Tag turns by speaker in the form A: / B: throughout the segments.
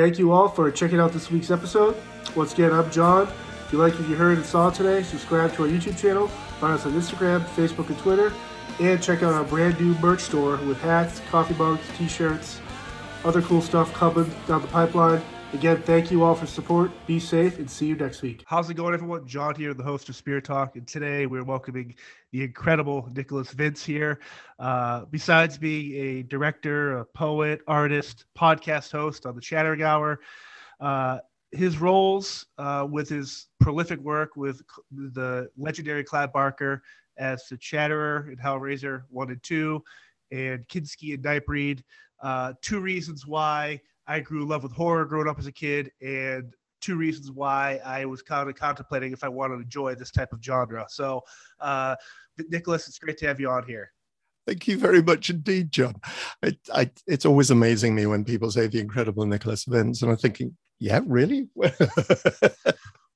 A: Thank you all for checking out this week's episode. Once again, I'm John. If you like what you heard and saw today, subscribe to our YouTube channel, find us on Instagram, Facebook, and Twitter, and check out our brand new merch store with hats, coffee mugs, t-shirts, other cool stuff coming down the pipeline. Again, thank you all for support. Be safe and see you next week.
B: How's it going, everyone? John here, the host of Spirit Talk, and today we're welcoming the incredible Nicholas Vince here. Uh, besides being a director, a poet, artist, podcast host on the Chattering Hour, uh, his roles uh, with his prolific work with the legendary Clive Barker as the Chatterer in Hellraiser 1 and 2, and Kinski and Nightbreed. Uh, two reasons why I grew in love with horror growing up as a kid, and two reasons why I was kind of contemplating if I wanted to enjoy this type of genre. So, uh, Nicholas, it's great to have you on here.
C: Thank you very much indeed, John. It, I, it's always amazing me when people say the incredible Nicholas Vince, and I'm thinking, yeah, really?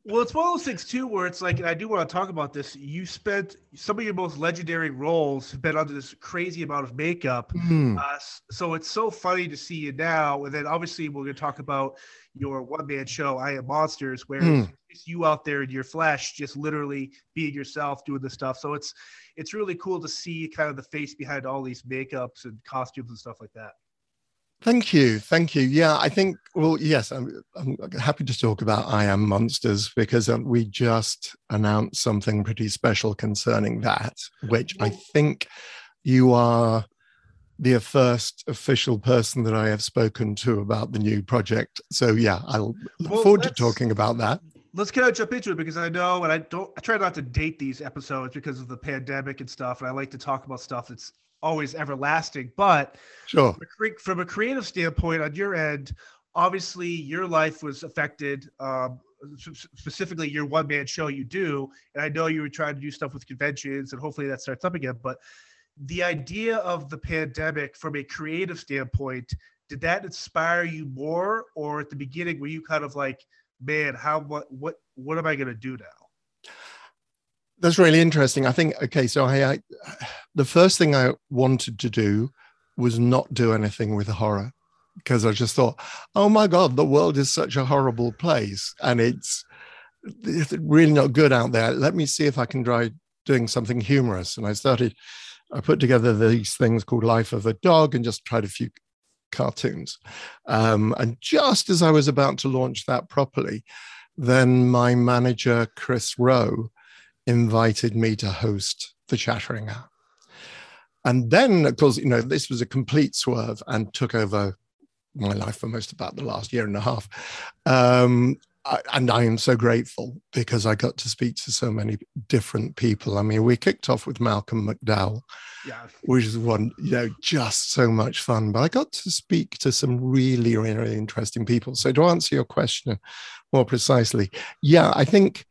B: Well, it's one of those things too, where it's like, and I do want to talk about this. You spent some of your most legendary roles have been under this crazy amount of makeup, mm. uh, so it's so funny to see you now. And then obviously we're going to talk about your one man show, I Am Monsters, where mm. it's you out there in your flesh, just literally being yourself, doing the stuff. So it's it's really cool to see kind of the face behind all these makeups and costumes and stuff like that.
C: Thank you. Thank you. Yeah, I think, well, yes, I'm, I'm happy to talk about I Am Monsters because um, we just announced something pretty special concerning that, which I think you are the first official person that I have spoken to about the new project. So, yeah, I'll look well, forward to talking about that.
B: Let's kind of jump into it because I know, and I don't, I try not to date these episodes because of the pandemic and stuff. And I like to talk about stuff that's always everlasting. But
C: sure,
B: from a creative standpoint, on your end, obviously your life was affected. Um, specifically, your one man show you do, and I know you were trying to do stuff with conventions, and hopefully that starts up again. But the idea of the pandemic, from a creative standpoint, did that inspire you more, or at the beginning were you kind of like, man, how what what what am I going to do now?
C: That's really interesting. I think okay, so I, I, the first thing I wanted to do was not do anything with horror because I just thought, oh my god, the world is such a horrible place and it's, it's really not good out there. Let me see if I can try doing something humorous. And I started, I put together these things called Life of a Dog and just tried a few cartoons. Um, and just as I was about to launch that properly, then my manager Chris Rowe invited me to host the Chattering Hour. And then, of course, you know, this was a complete swerve and took over my life for most about the last year and a half. Um, I, and I am so grateful because I got to speak to so many different people. I mean, we kicked off with Malcolm McDowell, yeah. which is one, you know, just so much fun. But I got to speak to some really, really interesting people. So to answer your question more precisely, yeah, I think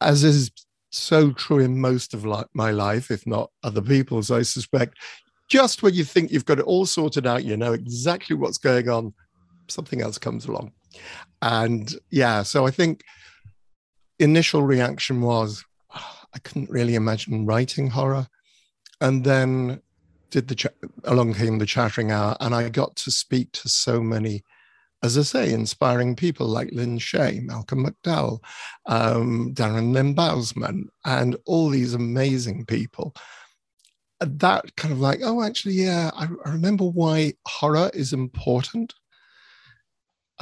C: as is so true in most of my life, if not other people's, I suspect. Just when you think you've got it all sorted out, you know exactly what's going on, something else comes along. And yeah, so I think initial reaction was oh, I couldn't really imagine writing horror. And then did the ch- along came the chattering hour, and I got to speak to so many as I say, inspiring people like Lin Shaye, Malcolm McDowell, um, Darren Lynn and all these amazing people. That kind of like, oh, actually, yeah, I, I remember why horror is important.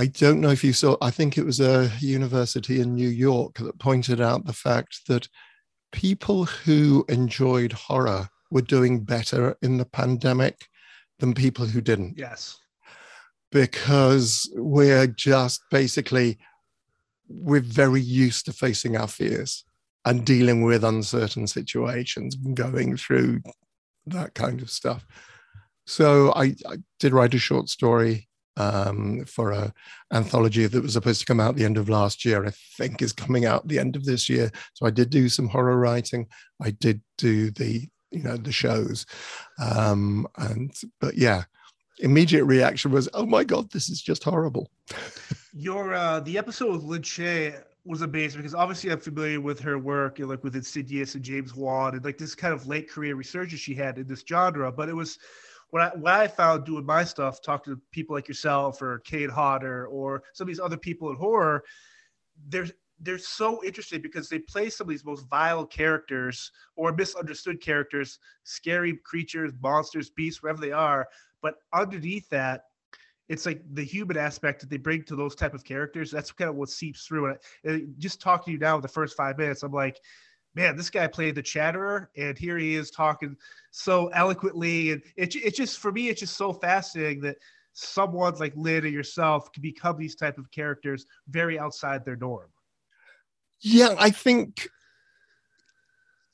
C: I don't know if you saw, I think it was a university in New York that pointed out the fact that people who enjoyed horror were doing better in the pandemic than people who didn't.
B: Yes
C: because we're just basically we're very used to facing our fears and dealing with uncertain situations going through that kind of stuff so i, I did write a short story um, for a anthology that was supposed to come out the end of last year i think is coming out the end of this year so i did do some horror writing i did do the you know the shows um, and but yeah immediate reaction was, "Oh my god, this is just horrible."
B: Your uh, the episode with Lin Shaye was amazing because obviously I'm familiar with her work, you know, like with Insidious and James Wan, and like this kind of late career resurgence she had in this genre. But it was what I, what I found doing my stuff, talking to people like yourself or Kane Hodder or some of these other people in horror, they're they're so interesting because they play some of these most vile characters or misunderstood characters, scary creatures, monsters, beasts, wherever they are. But underneath that, it's like the human aspect that they bring to those type of characters. That's kind of what seeps through. And just talking to you now, the first five minutes, I'm like, man, this guy played the chatterer, and here he is talking so eloquently, and it it just for me, it's just so fascinating that someone like Lin or yourself can become these type of characters very outside their norm.
C: Yeah, I think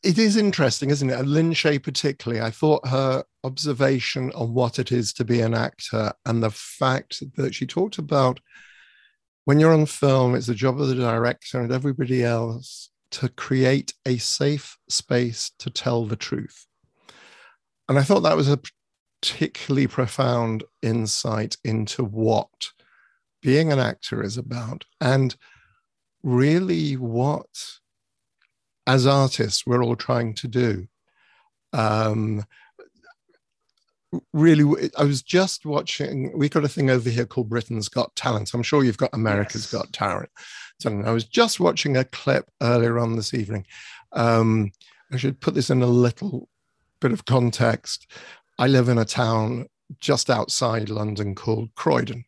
C: it is interesting, isn't it? Lin Shaye, particularly, I thought her observation on what it is to be an actor and the fact that she talked about when you're on film, it's the job of the director and everybody else to create a safe space to tell the truth. And I thought that was a particularly profound insight into what being an actor is about and really what, as artists, we're all trying to do. Um, really, I was just watching, we've got a thing over here called Britain's Got Talent. I'm sure you've got America's yes. Got Talent. so I was just watching a clip earlier on this evening. Um, I should put this in a little bit of context. I live in a town just outside London called Croydon.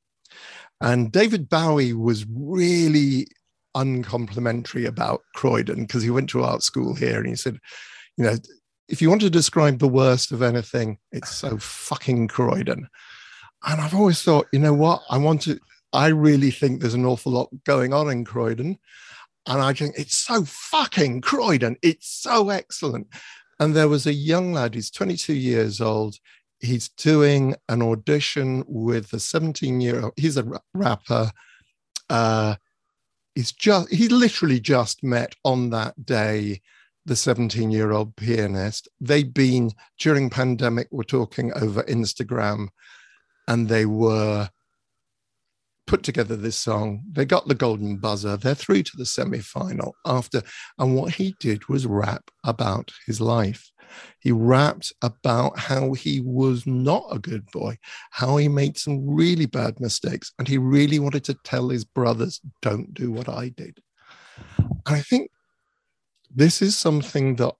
C: And David Bowie was really uncomplimentary about Croydon because he went to art school here and he said, you know, if you want to describe the worst of anything, it's so fucking Croydon. And I've always thought, you know what? I want to, I really think there's an awful lot going on in Croydon. And I think it's so fucking Croydon. It's so excellent. And there was a young lad, he's 22 years old. He's doing an audition with a 17 year old, he's a rapper. Uh, he's just, he literally just met on that day the 17 year old pianist. They'd been during pandemic, we're talking over Instagram, and they were put together this song. They got the golden buzzer. They're through to the semi final after. And what he did was rap about his life. He rapped about how he was not a good boy, how he made some really bad mistakes. And he really wanted to tell his brothers, don't do what I did. And I think this is something that,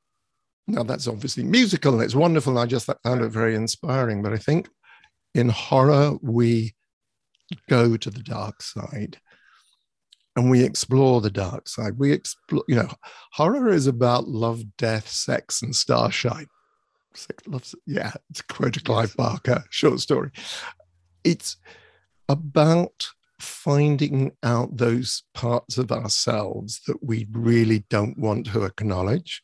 C: now that's obviously musical and it's wonderful. And I just found it very inspiring. But I think in horror, we go to the dark side and we explore the dark side. We explore, you know, horror is about love, death, sex, and starshine. Sex, love, yeah, it's a quote to Clive Barker short story. It's about finding out those parts of ourselves that we really don't want to acknowledge.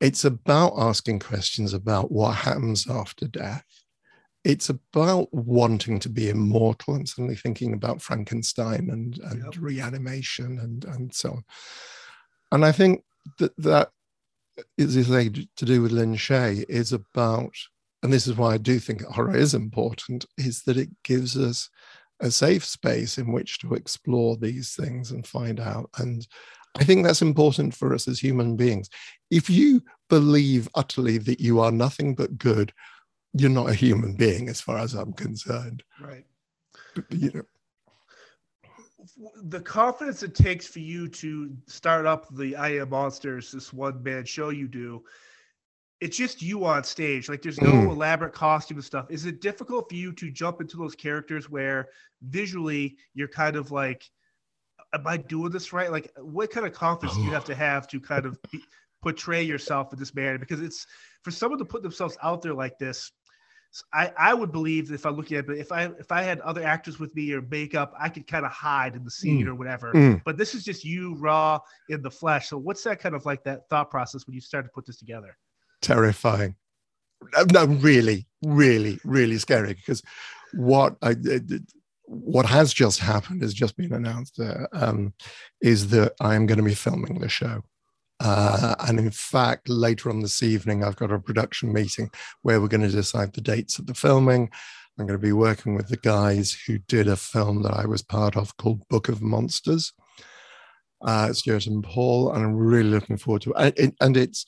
C: It's about asking questions about what happens after death it's about wanting to be immortal and suddenly thinking about Frankenstein and, and yep. reanimation and, and so on. And I think that that is to do with Lin Shaye is about, and this is why I do think horror is important, is that it gives us a safe space in which to explore these things and find out. And I think that's important for us as human beings. If you believe utterly that you are nothing but good, you're not a human being as far as I'm concerned.
B: Right.
C: But, you know.
B: The confidence it takes for you to start up the I Am Monsters, this one man show you do, it's just you on stage. Like there's no mm. elaborate costume and stuff. Is it difficult for you to jump into those characters where visually you're kind of like, am I doing this right? Like what kind of confidence do you have to have to kind of be, portray yourself in this manner? Because it's for someone to put themselves out there like this, I, I would believe if I'm looking at it, but if I if I had other actors with me or makeup, I could kind of hide in the scene mm. or whatever. Mm. But this is just you raw in the flesh. So what's that kind of like that thought process when you start to put this together?
C: Terrifying. No, really, really, really scary. Because what I what has just happened has just been announced uh, um, is that I am going to be filming the show. Uh, and in fact, later on this evening, I've got a production meeting where we're going to decide the dates of the filming. I'm going to be working with the guys who did a film that I was part of called Book of Monsters. Uh, Stuart and Paul, and I'm really looking forward to it. And, and it's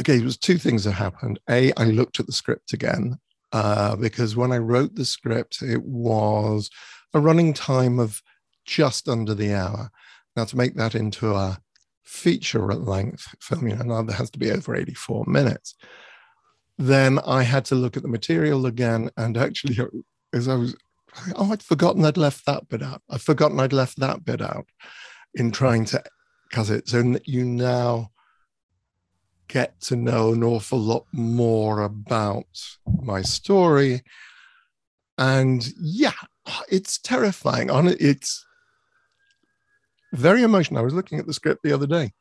C: okay, it was two things that happened. A, I looked at the script again uh, because when I wrote the script, it was a running time of just under the hour. Now, to make that into a feature length film, you know, now there has to be over 84 minutes. Then I had to look at the material again. And actually, as I was, oh, I'd forgotten I'd left that bit out. I'd forgotten I'd left that bit out in trying to cut it. So you now get to know an awful lot more about my story. And yeah, it's terrifying. On it, it's very emotional. I was looking at the script the other day.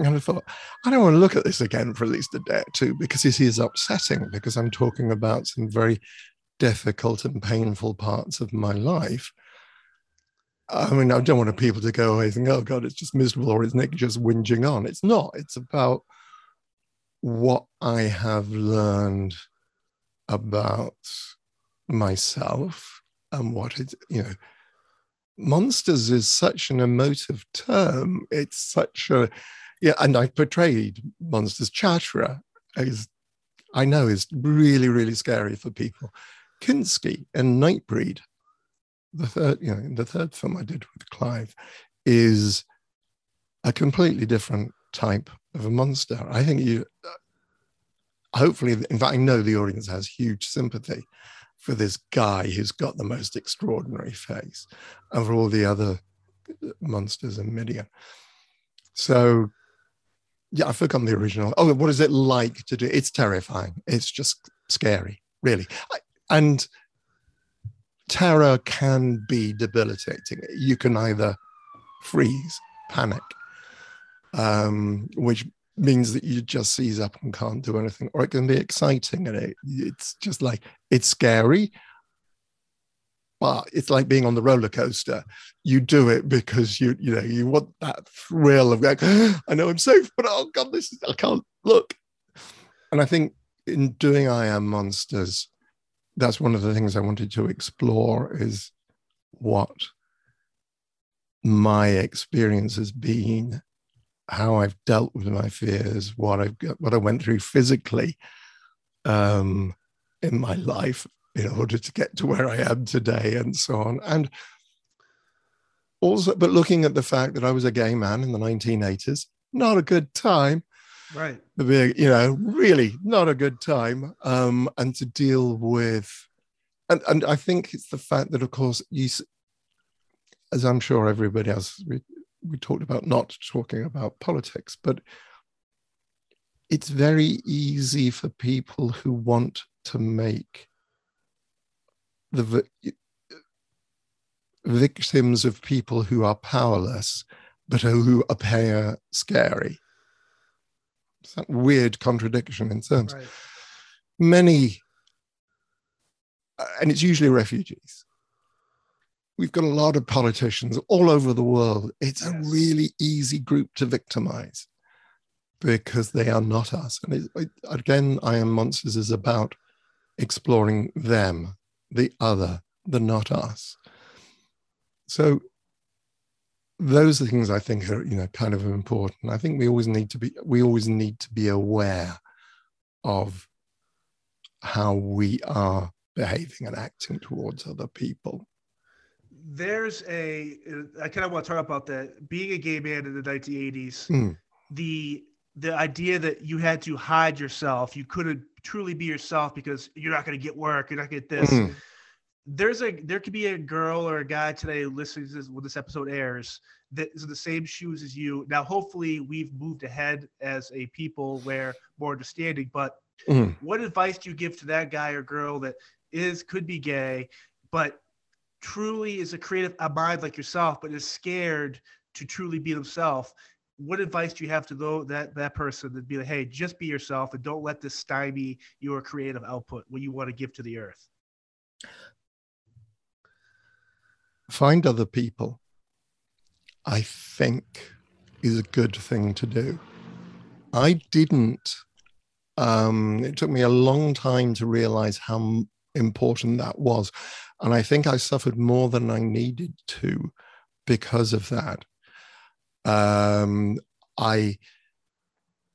C: And I thought, I don't want to look at this again for at least a day or two because this is upsetting because I'm talking about some very difficult and painful parts of my life. I mean, I don't want people to go away think, oh God, it's just miserable or is Nick just whinging on? It's not. It's about what I have learned about myself and what it, you know, monsters is such an emotive term. It's such a, yeah, and I portrayed monsters. Chatterer is, I know, is really, really scary for people. Kinski and Nightbreed the third, you know, the third film I did with Clive is a completely different type of a monster. I think you, uh, hopefully, in fact, I know the audience has huge sympathy for this guy who's got the most extraordinary face and for all the other uh, monsters in Midian. So, yeah, I've forgotten the original. Oh, what is it like to do? It's terrifying. It's just scary, really. I, and terror can be debilitating. You can either freeze, panic, um, which means that you just seize up and can't do anything, or it can be exciting and it, it's just like it's scary. But it's like being on the roller coaster. You do it because you, you know, you want that thrill of like, I know I'm safe, but oh god, this is I can't look. And I think in doing I Am Monsters, that's one of the things I wanted to explore is what my experience has been, how I've dealt with my fears, what I've got, what I went through physically um, in my life in order to get to where I am today, and so on. And also, but looking at the fact that I was a gay man in the 1980s, not a good time
B: right.
C: Being you know really not a good time um and to deal with and and i think it's the fact that of course you as i'm sure everybody else we, we talked about not talking about politics but it's very easy for people who want to make the victims of people who are powerless but who appear scary that weird contradiction in terms. Right. Many, uh, and it's usually refugees. We've got a lot of politicians all over the world. It's yes. a really easy group to victimize because they are not us. And it, it, again, I Am Monsters is about exploring them, the other, the not us. So those are things I think are you know kind of important. I think we always need to be we always need to be aware of how we are behaving and acting towards other people.
B: There's a I kind of want to talk about that being a gay man in the 1980s. Mm. The the idea that you had to hide yourself, you couldn't truly be yourself because you're not going to get work, you're not going to get this. Mm there's a there could be a girl or a guy today listening to this when this episode airs that is in the same shoes as you. Now, hopefully, we've moved ahead as a people where more understanding. But mm. what advice do you give to that guy or girl that is could be gay, but truly is a creative a mind like yourself, but is scared to truly be themselves? What advice do you have to though that that person that be like, hey, just be yourself and don't let this stymie your creative output what you want to give to the earth?
C: Find other people, I think is a good thing to do. I didn't, um, it took me a long time to realize how important that was. And I think I suffered more than I needed to because of that. Um, I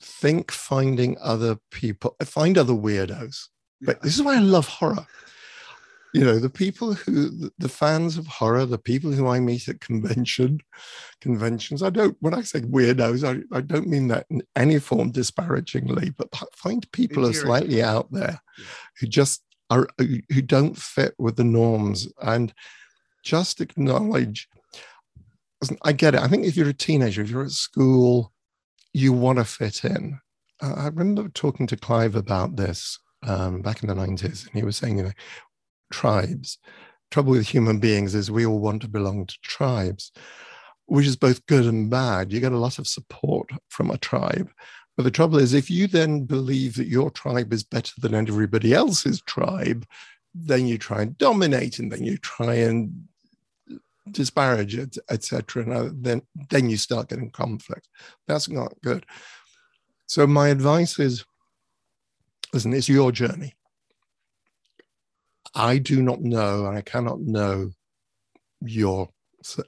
C: think finding other people, find other weirdos. But this is why I love horror. You know, the people who, the fans of horror, the people who I meet at convention, conventions. I don't, when I say weirdos, I, I don't mean that in any form disparagingly, but find people are slightly out there who just are, who don't fit with the norms and just acknowledge. I get it. I think if you're a teenager, if you're at school, you want to fit in. Uh, I remember talking to Clive about this um, back in the 90s, and he was saying, you know, tribes. Trouble with human beings is we all want to belong to tribes, which is both good and bad. You get a lot of support from a tribe. But the trouble is, if you then believe that your tribe is better than everybody else's tribe, then you try and dominate and then you try and disparage it, etc. And uh, then then you start getting conflict. That's not good. So my advice is, listen, it's your journey. I do not know, and I cannot know your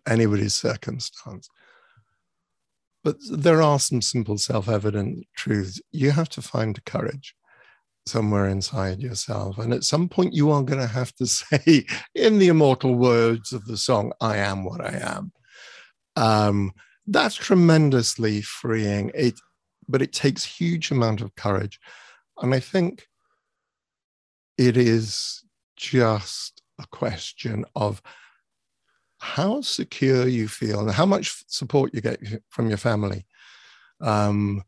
C: anybody's circumstance. But there are some simple, self-evident truths. You have to find courage somewhere inside yourself. And at some point, you are going to have to say, in the immortal words of the song, I am what I am. Um, that's tremendously freeing. It, but it takes huge amount of courage. And I think it is just a question of how secure you feel and how much support you get from your family. Um,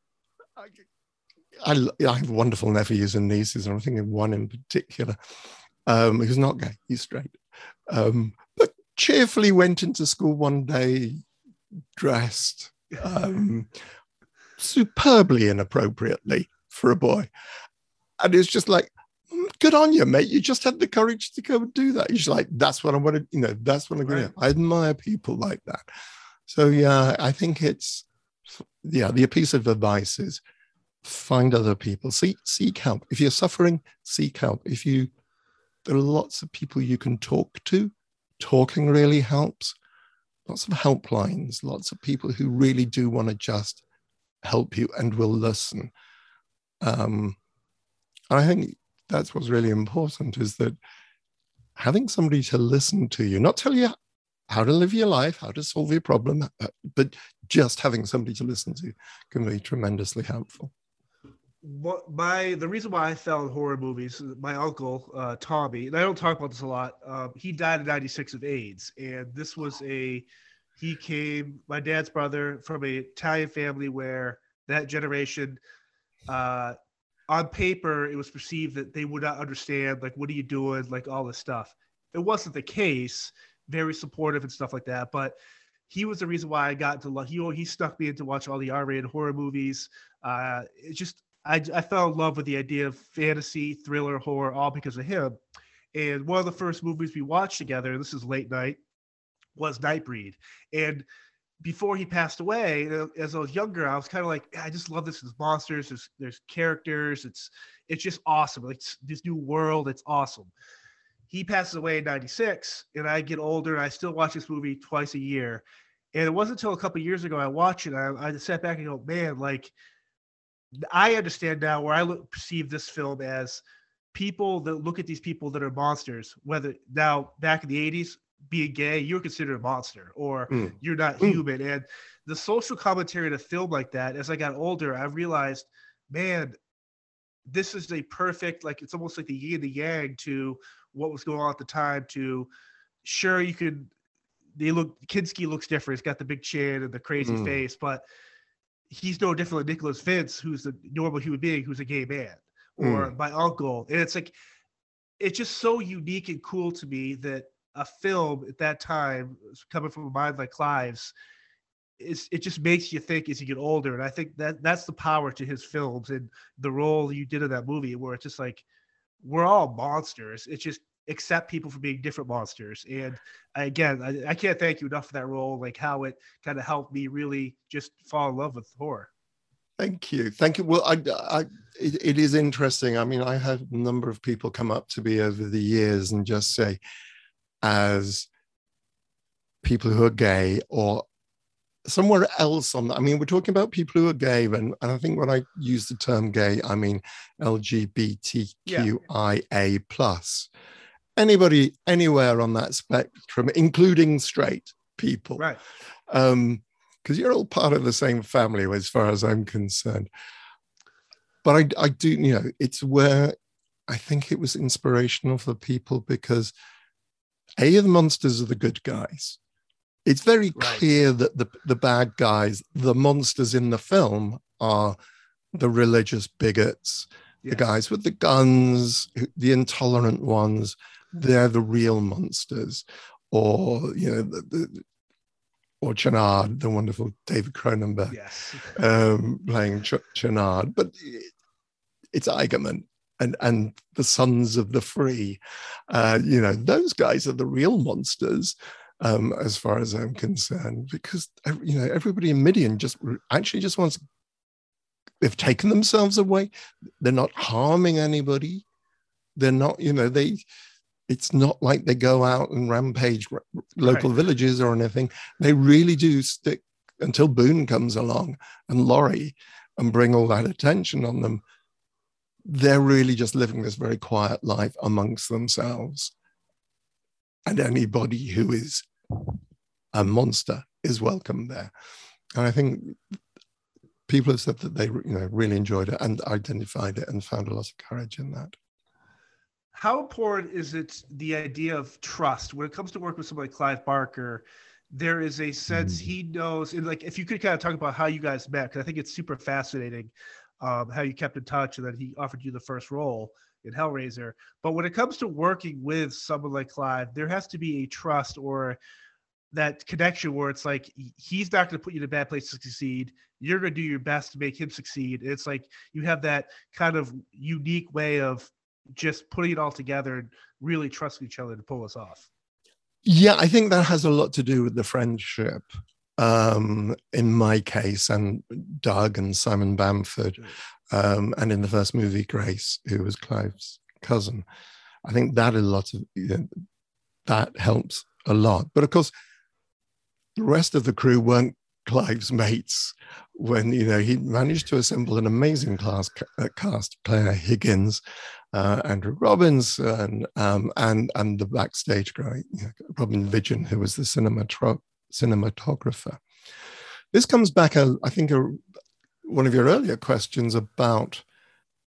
C: I, I have wonderful nephews and nieces, and I'm thinking one in particular um, who's not gay, he's straight, um, but cheerfully went into school one day dressed um, superbly inappropriately for a boy. And it's just like, good on you, mate. You just had the courage to go and do that. You're like, that's what I want to, you know, that's what I'm going to I admire people like that. So, yeah, I think it's, yeah, the piece of advice is find other people. Seek seek help. If you're suffering seek help. If you there are lots of people you can talk to. Talking really helps. Lots of helplines. Lots of people who really do want to just help you and will listen. Um, i think that's what's really important is that having somebody to listen to you not tell you how to live your life how to solve your problem uh, but just having somebody to listen to can be tremendously helpful
B: what my the reason why I fell in horror movies, my uncle uh, Tommy, and I don't talk about this a lot. Um, he died in '96 of AIDS, and this was a he came my dad's brother from a Italian family where that generation, uh, on paper, it was perceived that they would not understand like what are you doing, like all this stuff. It wasn't the case. Very supportive and stuff like that, but he was the reason why I got into he he stuck me into watch all the R-rated horror movies. Uh, it just I, I fell in love with the idea of fantasy, thriller, horror, all because of him. And one of the first movies we watched together, this is late night, was Nightbreed. And before he passed away, as I was younger, I was kind of like, I just love this. There's monsters, there's there's characters. It's it's just awesome. Like this new world, it's awesome. He passes away in '96, and I get older, and I still watch this movie twice a year. And it wasn't until a couple years ago I watched it. I, I sat back and go, man, like I understand now where I look, perceive this film as people that look at these people that are monsters. Whether now back in the '80s, being gay, you're considered a monster or mm. you're not mm. human. And the social commentary in a film like that, as I got older, I realized, man, this is a perfect like it's almost like the yin and the yang to what was going on at the time. To sure you could, they look Kinski looks different. He's got the big chin and the crazy mm. face, but he's no different than Nicholas Vince, who's a normal human being who's a gay man, or mm. my uncle. And it's like, it's just so unique and cool to me that a film at that time, coming from a mind like Clive's, is it just makes you think as you get older. And I think that that's the power to his films and the role you did in that movie, where it's just like, we're all monsters. It's just accept people for being different monsters. And again, I, I, can't thank you enough for that role, like how it kind of helped me really just fall in love with horror.
C: Thank you. Thank you. Well, I, I it, it is interesting. I mean, I had a number of people come up to me over the years and just say, as people who are gay or somewhere else on that. I mean, we're talking about people who are gay, and, and I think when I use the term gay, I mean LGBTQIA plus. Anybody anywhere on that spectrum, including straight people,
B: Right.
C: um because you're all part of the same family as far as i'm concerned but I, I do you know it's where i think it was inspirational for people because a the monsters are the good guys. It's very
B: Right.
C: clear that the, the bad guys the monsters in the film are the religious bigots the guys with the guns the intolerant ones. They're the real monsters. Or you know the, the or Chenard, the wonderful David Cronenberg,
B: Yes.
C: um, playing Ch- Chenard, but it- it's Eigerman and and the Sons of the Free. Uh, you know, those guys are the real monsters, um, as far as I'm concerned, because you know everybody in Midian just actually just wants. They've taken themselves away. They're not harming anybody. They're not, you know, they. It's not like they go out and rampage local
B: Right.
C: villages or anything. They really do stick until Boone comes along and Laurie and bring all that attention on them. They're really just living this very quiet life amongst themselves. And anybody who is a monster is welcome there. And I think people have said that they you know really enjoyed it and identified it and found a lot of courage in that.
B: How important is it the idea of trust when it comes to work with somebody like Clive Barker? There is a sense
C: Mm.
B: he knows, and like if you could kind of talk about how you guys met, because I think it's super fascinating um, how you kept in touch, and then he offered you the first role in Hellraiser. But when it comes to working with someone like Clive, there has to be a trust or that connection where it's like he's not going to put you in a bad place to succeed. You're going to do your best to make him succeed. It's like you have that kind of unique way of just putting it all together and really trusting each other to pull us off.
C: Yeah, I think that has a lot to do with the friendship. Um, in my case, and Doug and Simon Bamford, um, and in the first movie, Grace, who was Clive's cousin. I think that a lot of you know, that helps a lot. But of course, the rest of the crew weren't Clive's mates. When you know he managed to assemble an amazing class uh, cast: Claire Higgins, uh, Andrew Robinson, um, and and the backstage guy, you know, Robin Vidgeon, who was the cinematro- cinematographer. This comes back, uh, I think, a, one of your earlier questions about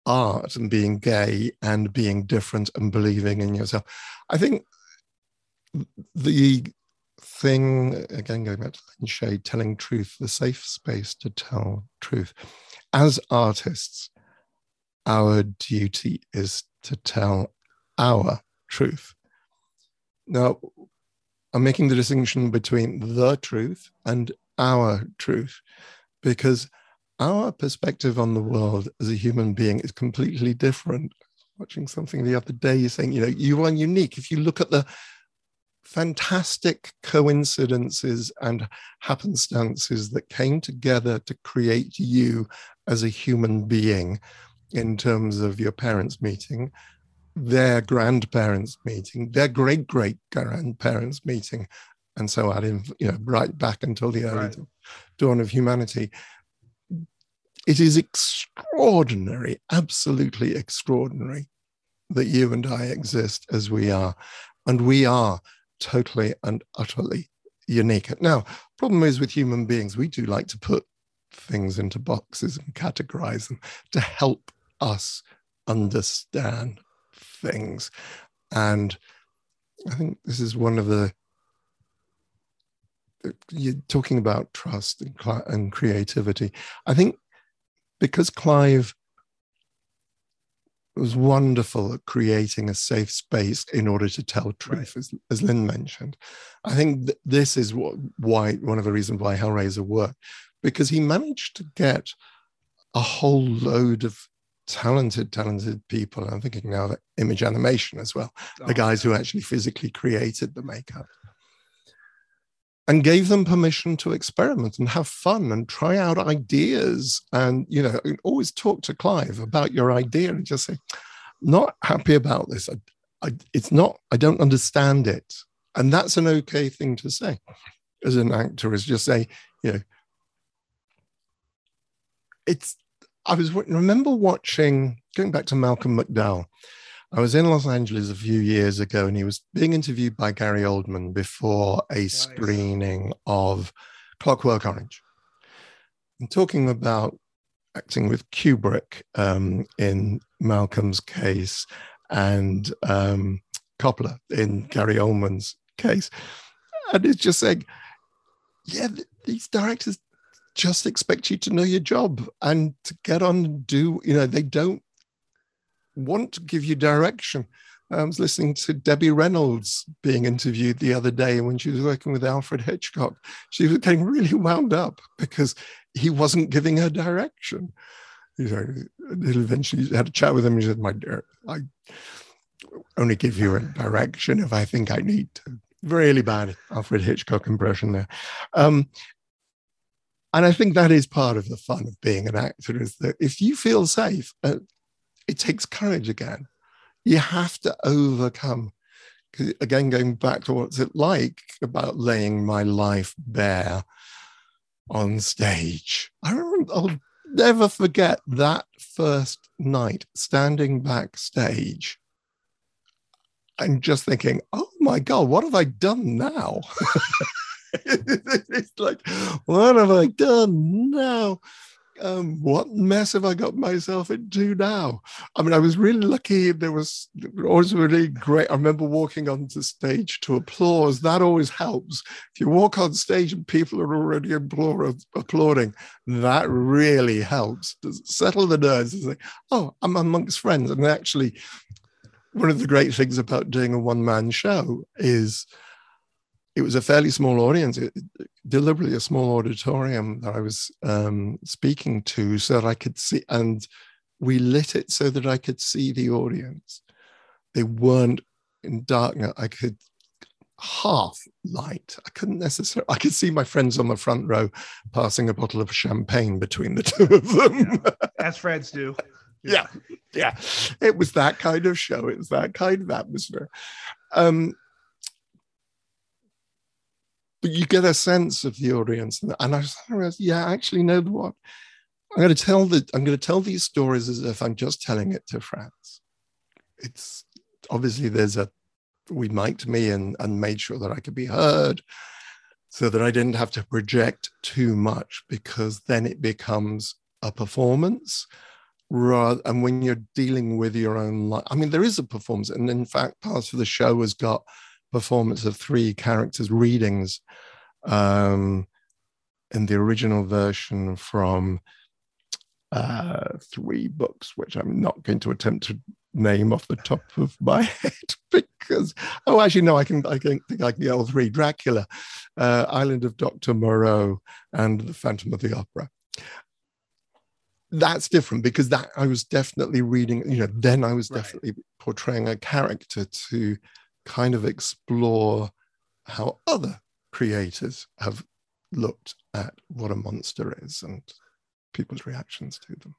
C: art and being gay and being different and believing in yourself. I think the thing, again, going back to Shaye, telling truth, the safe space to tell truth. As artists, our duty is to tell our truth. Now, I'm making the distinction between the truth and our truth because our perspective on the world as a human being is completely different. Watching something the other day, you're saying, you know, you are unique. If you look at the fantastic coincidences and happenstances that came together to create you as a human being in terms of your parents meeting, their grandparents meeting, their great great grandparents meeting, and so on, in, you know, right back until the early
B: Right.
C: dawn of humanity. It is extraordinary, absolutely extraordinary that you and I exist as we are. And we are totally and utterly unique. Now, problem is with human beings, we do like to put things into boxes and categorize them to help us understand things. And I think this is one of the you're talking about trust and, and creativity. I think because Clive was wonderful at creating a safe space in order to tell truth, as, as Lin mentioned. I think th- this is what, why one of the reasons why Hellraiser worked, because he managed to get a whole load of talented, talented people. I'm thinking now of image animation as well,
B: Oh,
C: the guys who actually physically created the makeup and gave them permission to experiment and have fun and try out ideas and you know always talk to clive about your idea and just say not happy about this I, I, it's not i don't understand it and that's an okay thing to say as an actor is just say, you know, it's. I was remember watching going back to Malcolm McDowell. I was in Los Angeles a few years ago, and he was being interviewed by Gary Oldman before a nice. screening of Clockwork Orange, and talking about acting with Kubrick um, in Malcolm's case and um, Coppola in Gary Oldman's case. And it's just saying, yeah, these directors just expect you to know your job and to get on and do, you know, they don't want to give you direction. I was listening to Debbie Reynolds being interviewed the other day when she was working with Alfred Hitchcock. She was getting really wound up because he wasn't giving her direction. You know, eventually had a chat with him. He said, "My dear, I only give you a direction if I think I need to." Really bad Alfred Hitchcock impression there. Um, and I think that is part of the fun of being an actor is that if you feel safe, uh, it takes courage again. You have to overcome. Again, going back to what's it like about laying my life bare on stage. I remember, I'll never forget that first night standing backstage and just thinking, oh my God, what have I done now? it's like, what have I done now? um, what mess have I got myself into now? I mean, I was really lucky. There was always really great. I remember walking onto stage to applause. That always helps. If you walk on stage and people are already applauding, that really helps to settle the nerves and say, oh, I'm amongst friends. And actually, one of the great things about doing a one man show is it was a fairly small audience, it, deliberately a small auditorium that I was um, speaking to, so that I could see, and we lit it so that I could see the audience. They weren't in darkness. I could half light. I couldn't necessarily. I could see my friends on the front row passing a bottle of champagne between the two of them,
B: yeah. as friends do.
C: yeah, yeah. It was that kind of show. It was that kind of atmosphere. Um, but you get a sense of the audience. And I was, yeah, actually, know what? I'm going to tell the I'm going to tell these stories as if I'm just telling it to friends. It's obviously there's a we mic'd me and, and made sure that I could be heard so that I didn't have to project too much because then it becomes a performance rather and when you're dealing with your own life i mean there is a performance and in fact part of the show has got performance of three characters' readings um, in the original version from uh, three books, which I'm not going to attempt to name off the top of my head because oh actually no I can I can think I can get all three Dracula, uh, Island of Doctor Moreau, and The Phantom of the Opera. That's different because that I was definitely reading. You know, then I was right. definitely portraying a character to kind of explore how other creators have looked at what a monster is and people's reactions to them.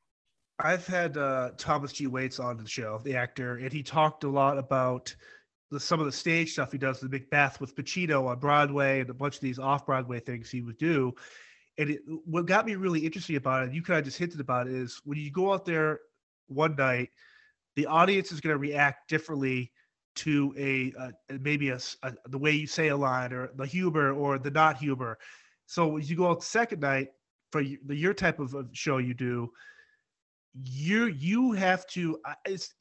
B: I've had uh, Thomas G. Waites on the show, the actor, and he talked a lot about the, some of the stage stuff he does, the Macbeth with Pacino on Broadway and a bunch of these off Broadway things he would do. And it, what got me really interested about it, you kind of just hinted about it, is when you go out there one night, the audience is going to react differently to a, a maybe a, a, the way you say a line or the humor or the not humor. So as you go out the second night for the your type of show you do, you you have to it's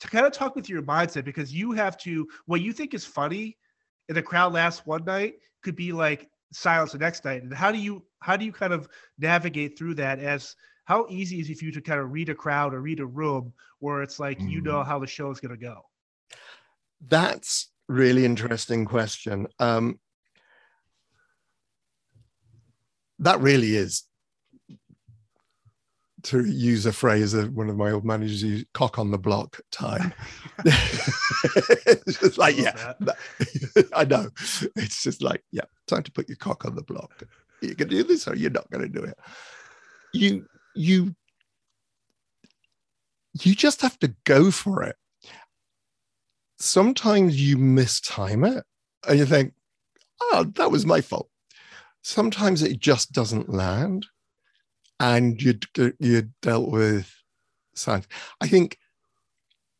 B: to kind of talk with your mindset because you have to what you think is funny and the crowd laughs one night could be like silence the next night and how do you how do you kind of navigate through that as how easy is it for you to kind of read a crowd or read a room where it's like mm. you know mm-hmm. how the show is going to go
C: that's really interesting question. Um, that really is, to use a phrase that one of my old managers used, cock on the block time. it's just like, yeah, I know. It's just like, yeah, time to put your cock on the block. You can do this or you're not going to do it. You, you, you just have to go for it sometimes you mistime it and you think, oh, that was my fault. sometimes it just doesn't land and you uh, you dealt with science i think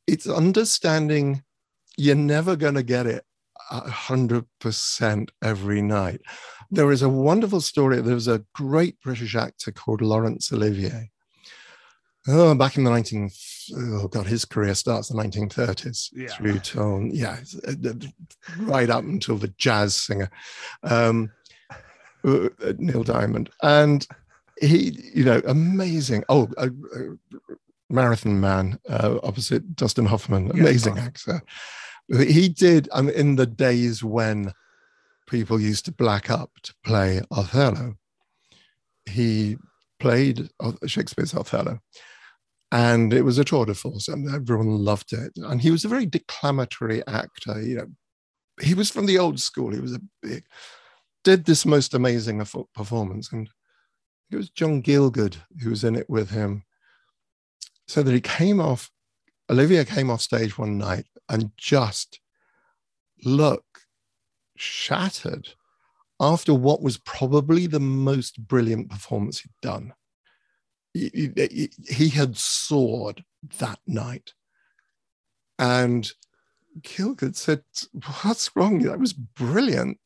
C: it's understanding you're never going to get it 100% every night there is a wonderful story there was a great british actor called laurence olivier oh back in the 19 oh god his career starts the 1930s yeah. through tone yeah uh, right up until the jazz singer um, uh, Neil Diamond, and he, you know, amazing. Oh, uh, uh, Marathon Man uh, opposite Dustin Hoffman, amazing actor. He did um, in the days when people used to black up to play Othello. He played Shakespeare's Othello, and it was a tour de force, and everyone loved it. And he was a very declamatory actor. You know, he was from the old school. He was a big did this most amazing performance, and it was John Gielgud who was in it with him. So that he came off, Olivier came off stage one night and just look shattered after what was probably the most brilliant performance he'd done. He, he, he had soared that night. And Gielgud said, What's wrong? That was brilliant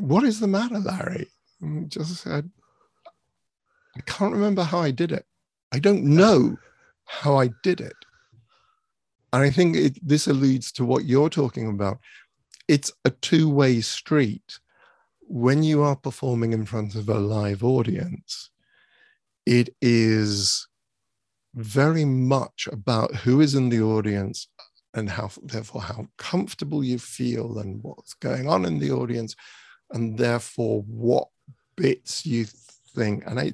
C: what is the matter, Larry? And just said, I can't remember how I did it. I don't know how I did it. And I think it, this alludes to what you're talking about. It's a two way street. When you are performing in front of a live audience, it is very much about who is in the audience and how, therefore, how comfortable you feel and what's going on in the audience and therefore what bits you think. And I,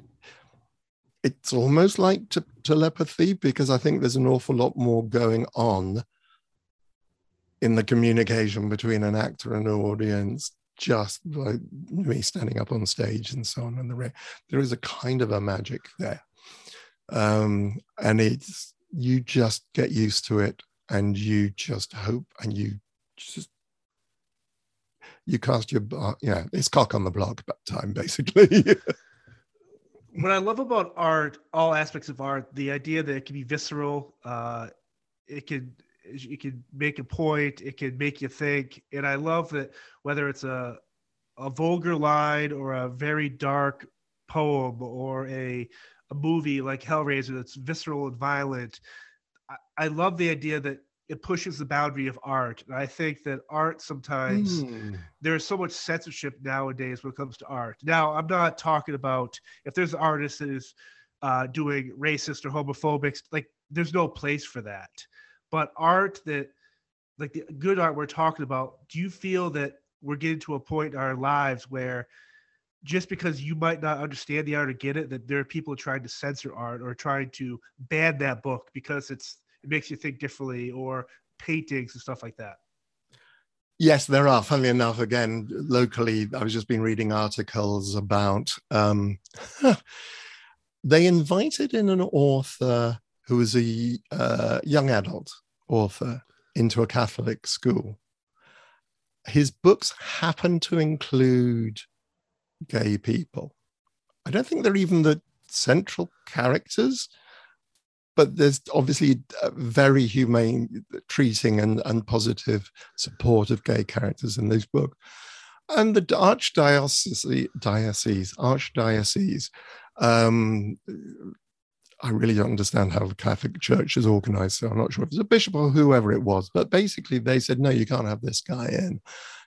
C: it's almost like te- telepathy because I think there's an awful lot more going on in the communication between an actor and an audience just like me standing up on stage and so on and the re- there is a kind of a magic there. Um and it's you just get used to it and you just hope and you just you cast your yeah it's cock on the block time basically.
B: What i love about art all aspects of art the idea that it can be visceral uh it can it can make a point it can make you think and i love that whether it's a a vulgar line or a very dark poem or a a movie like hellraiser that's visceral and violent I, I love the idea that it pushes the boundary of art. And I think that art sometimes mm. there's so much censorship nowadays when it comes to art. Now, I'm not talking about if there's an artist that is uh, doing racist or homophobic, like there's no place for that. But art that, like the good art we're talking about, do you feel that we're getting to a point in our lives where just because you might not understand the art or get it, that there are people trying to censor art or trying to ban that book because it's it makes you think differently or paintings and stuff like that?
C: Yes there are funnily enough again locally i was just been reading articles about um, they invited in an author who was a uh, young adult author into a catholic school his books happen to include gay people i don't think they're even the central characters but there's obviously very humane treating and, and positive support of gay characters in this book. And the archdiocese, diocese, archdiocese, um, I really don't understand how the Catholic Church is organized, so I'm not sure if it's a bishop or whoever it was. But basically, they said, no, you can't have this guy in.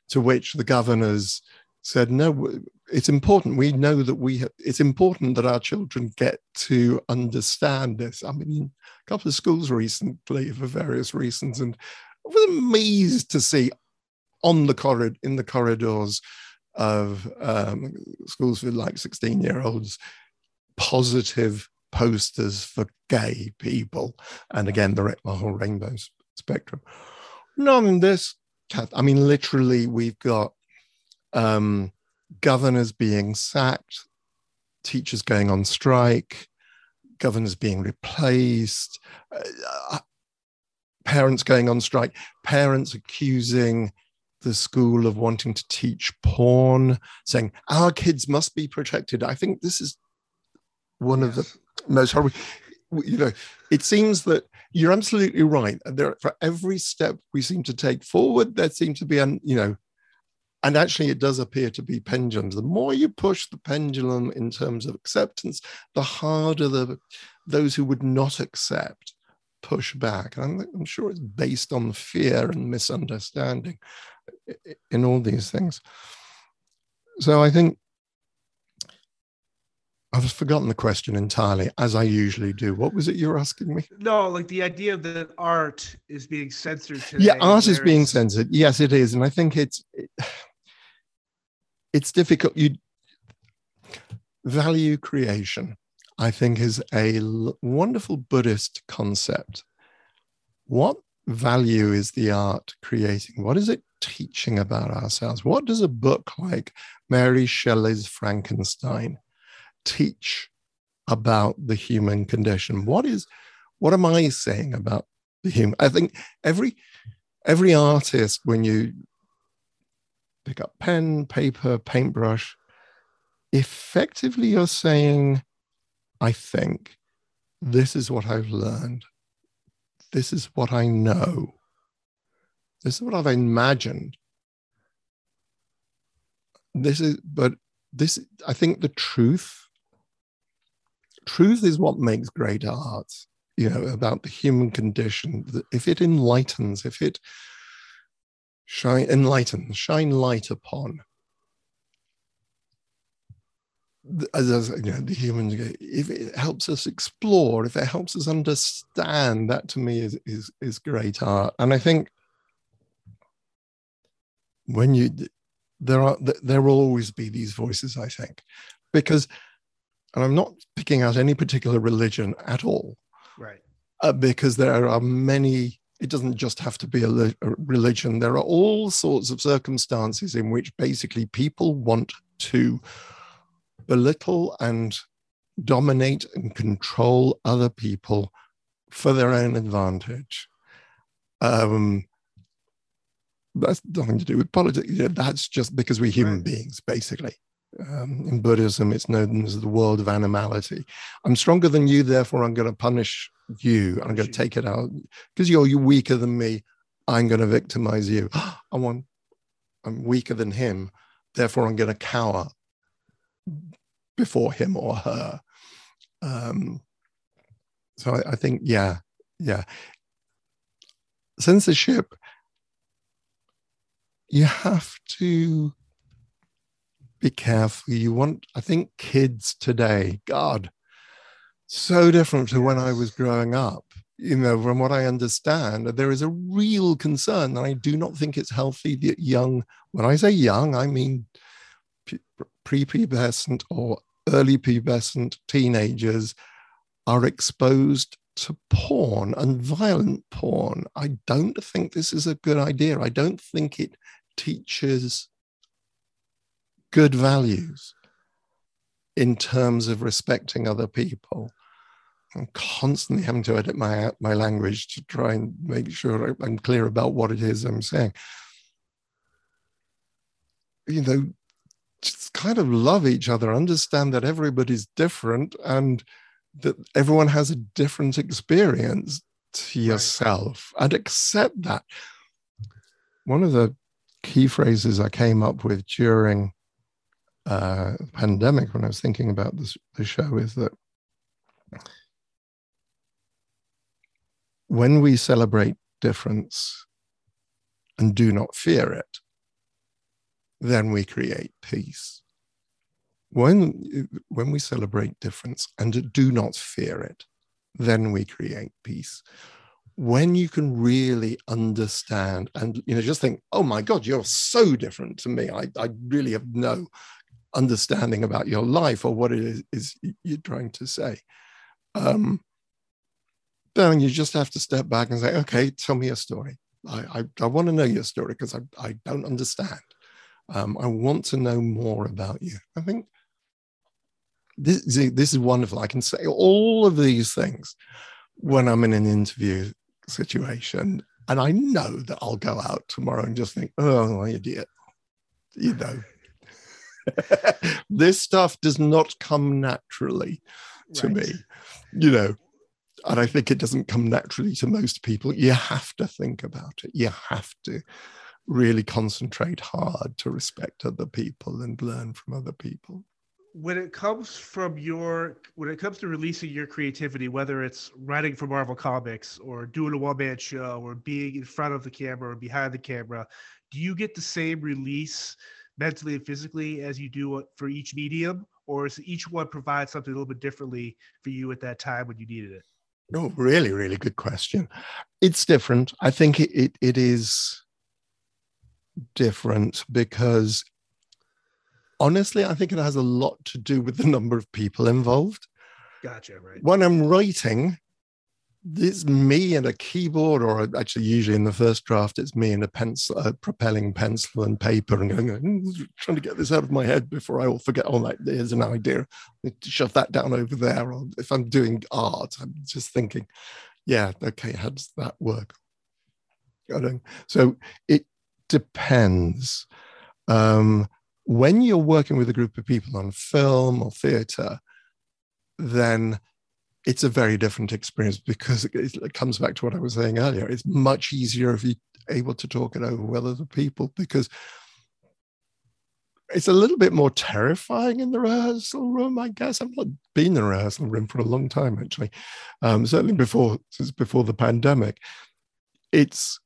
C: To which the governors said, no, it's important. We know that we, it's important that our children get to understand this. I mean, a couple of schools recently for various reasons, and I was amazed to see on the corridor, in the corridors of um, schools with like 16 year olds, positive posters for gay people. And again, the, whole rainbow spectrum. None in this. I mean, literally, we've got um, governors being sacked, teachers going on strike, governors being replaced, uh, parents going on strike, parents accusing the school of wanting to teach porn, saying our kids must be protected. I think this is one yes. of the most horrible. You know, it seems that you're absolutely right. There, for every step we seem to take forward, there seems to be an, you know, and actually it does appear to be pendulums. The more you push the pendulum in terms of acceptance, the harder the those who would not accept push back. And I'm, I'm sure it's based on fear and misunderstanding in all these things. So I think I've forgotten the question entirely, as I usually do. What was it you were asking me?
B: No, like the idea that art is being censored today.
C: Yeah, art is being censored. Yes, it is, and I think it's it, it's difficult. You value creation, I think, is a wonderful Buddhist concept. What value is the art creating? What is it teaching about ourselves? What does a book like Mary Shelley's Frankenstein? Teach about the human condition? What is what am I saying about the human? I think every every artist, when you pick up pen, paper, paintbrush, effectively you're saying, I think this is what I've learned. This is what I know. This is what I've imagined. This is, but this, I think the truth truth is what makes great art you know about the human condition. If it enlightens if it shine enlightens shine light upon as, you know, the human if it helps us explore if it helps us understand that to me is is is great art. And i think when you there are there will always be these voices i think because and I'm not picking out any particular religion at all.
B: Right.
C: Uh, because there are many, it doesn't just have to be a, a religion. There are all sorts of circumstances in which basically people want to belittle and dominate and control other people for their own advantage. Um, that's nothing to do with politics. That's just because we're human right. beings, basically. Um, in Buddhism, it's known as the world of animality. I'm stronger than you, therefore I'm going to punish you. I'm going to take it out because you're, you're weaker than me. I'm going to victimize you. I want, I'm weaker than him, therefore I'm going to cower before him or her. Um, so I, I think, yeah, yeah. Censorship, you have to be careful. You want, I think kids today, God, so different to when I was growing up. You know, from what I understand, there is a real concern, and I do not think it's healthy that young, when I say young, I mean prepubescent or early pubescent teenagers are exposed to porn and violent porn. I don't think this is a good idea. I don't think it teaches good values in terms of respecting other people. I'm constantly having to edit my my language to try and make sure I'm clear about what it is I'm saying. You know, just kind of love each other, understand that everybody's different and that everyone has a different experience to yourself right. and accept that. One of the key phrases I came up with during uh, pandemic when I was thinking about this the show is that when we celebrate difference and do not fear it, then we create peace. When, when we celebrate difference and do not fear it, then we create peace. When you can really understand and you know just think, oh my God, you're so different to me. I, I really have no understanding about your life or what it is, you're trying to say. Um, then you just have to step back and say, okay, tell me a story. I, I, I want to know your story because I, I don't understand. Um, I want to know more about you. I think this, this is wonderful. I can say all of these things when I'm in an interview situation. And I know that I'll go out tomorrow and just think, oh, idiot. You know, this stuff does not come naturally to right. me, you know. And I think it doesn't come naturally to most people. You have to think about it. You have to really concentrate hard to respect other people and learn from other people
B: when it comes from your when it comes to releasing your creativity whether it's writing for marvel comics or doing a one-man show or being in front of the camera or behind the camera do you get the same release mentally and physically as you do for each medium or is each one provide something a little bit differently for you at that time when you needed it
C: oh really really good question it's different i think it, it, it is different because honestly, I think it has a lot to do with the number of people involved.
B: Gotcha. Right.
C: When I'm writing, it's me and a keyboard, or actually, usually in the first draft, it's me and a pencil, a propelling pencil and paper, and going, mm, trying to get this out of my head before I all forget. Oh, like there's an idea. shove that down over there. Or if I'm doing art, I'm just thinking, yeah, okay, how does that work? So it depends. Um, when you're working with a group of people on film or theatre, then it's a very different experience because it, comes back to what I was saying earlier. It's much easier if you're able to talk it over with other people because it's a little bit more terrifying in the rehearsal room, I guess. I've not been in the rehearsal room for a long time, actually. Um, certainly before since before the pandemic. It's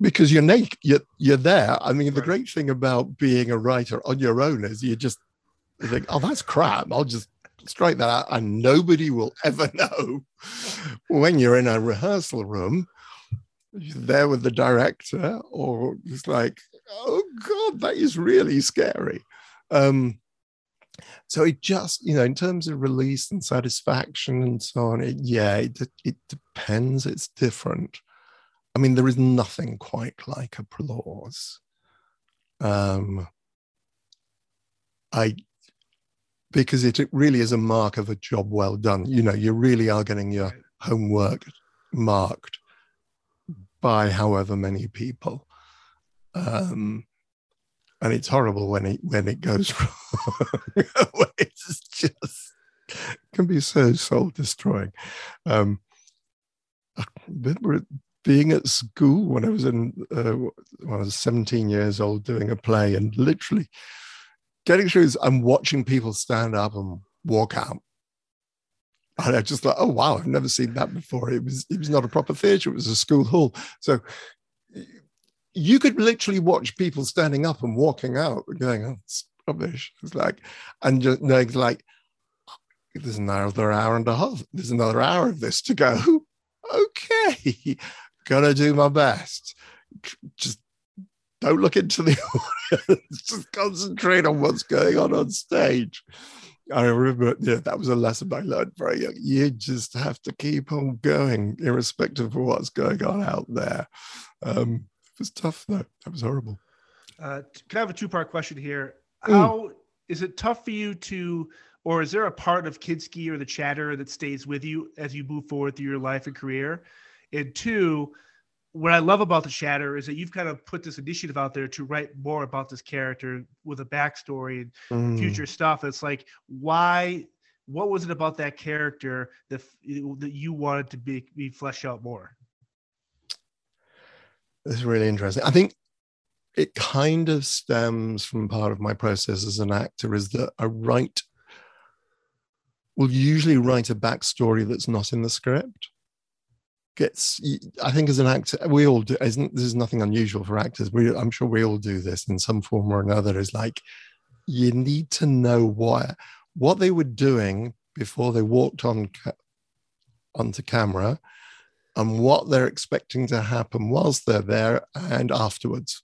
C: because you're naked, you're, you're there. I mean, the great thing about being a writer on your own is you just think, oh, that's crap. I'll just strike that out, and nobody will ever know. When you're in a rehearsal room, there with the director, or it's like, oh God, that is really scary. Um, so it just, you know, in terms of release and satisfaction and so on, it, yeah, it, it depends. It's different. I mean, there is nothing quite like applause. Um, I because it, it really is a mark of a job well done. You know, you really are getting your homework marked by however many people. Um, and it's horrible when it when it goes wrong. it's just can be so soul destroying. Um, I remember being at school when I was in, uh, when I was 17 years old, doing a play and literally getting through is and watching people stand up and walk out. And I just thought, oh wow, I've never seen that before. It was it was not a proper theatre; it was a school hall. So you could literally watch people standing up and walking out, going, "Oh, it's rubbish." It's like, and just knowing like, there's another hour and a half. There's another hour of this to go. Okay, gonna do my best. Just don't look into the audience. Just concentrate on what's going on on stage. I remember, yeah, that was a lesson I learned very young. You just have to keep on going, irrespective of what's going on out there. Um, it was tough, though. That was horrible.
B: Uh, can I have a two part question here? Mm. How mm. is it tough for you to, or is there a part of Kinski or the Chatterer that stays with you as you move forward through your life and career? And two, what I love about the Chatterer is that you've kind of put this initiative out there to write more about this character with a backstory and mm. future stuff. It's like, why? What was it about that character that that you wanted to be, be fleshed out more?
C: This is really interesting. I think it kind of stems from part of my process as an actor is that I write will usually write a backstory that's not in the script gets i think as an actor we all do isn't this is nothing unusual for actors. We i'm sure we all do this in some form or another is like you need to know what what they were doing before they walked on onto camera and what they're expecting to happen whilst they're there and afterwards.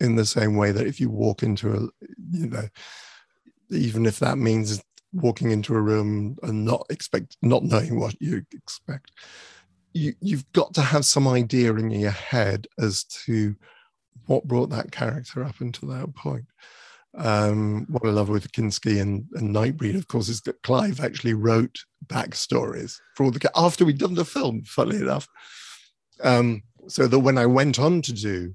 C: In the same way that if you walk into a you know even if that means walking into a room and not expect not knowing what you expect you, you've got to have some idea in your head as to what brought that character up until that point. Um, what I love with Kinski and, and Nightbreed, of course, is that Clive actually wrote backstories for all the after we'd done the film. Funnily enough, um, so that when I went on to do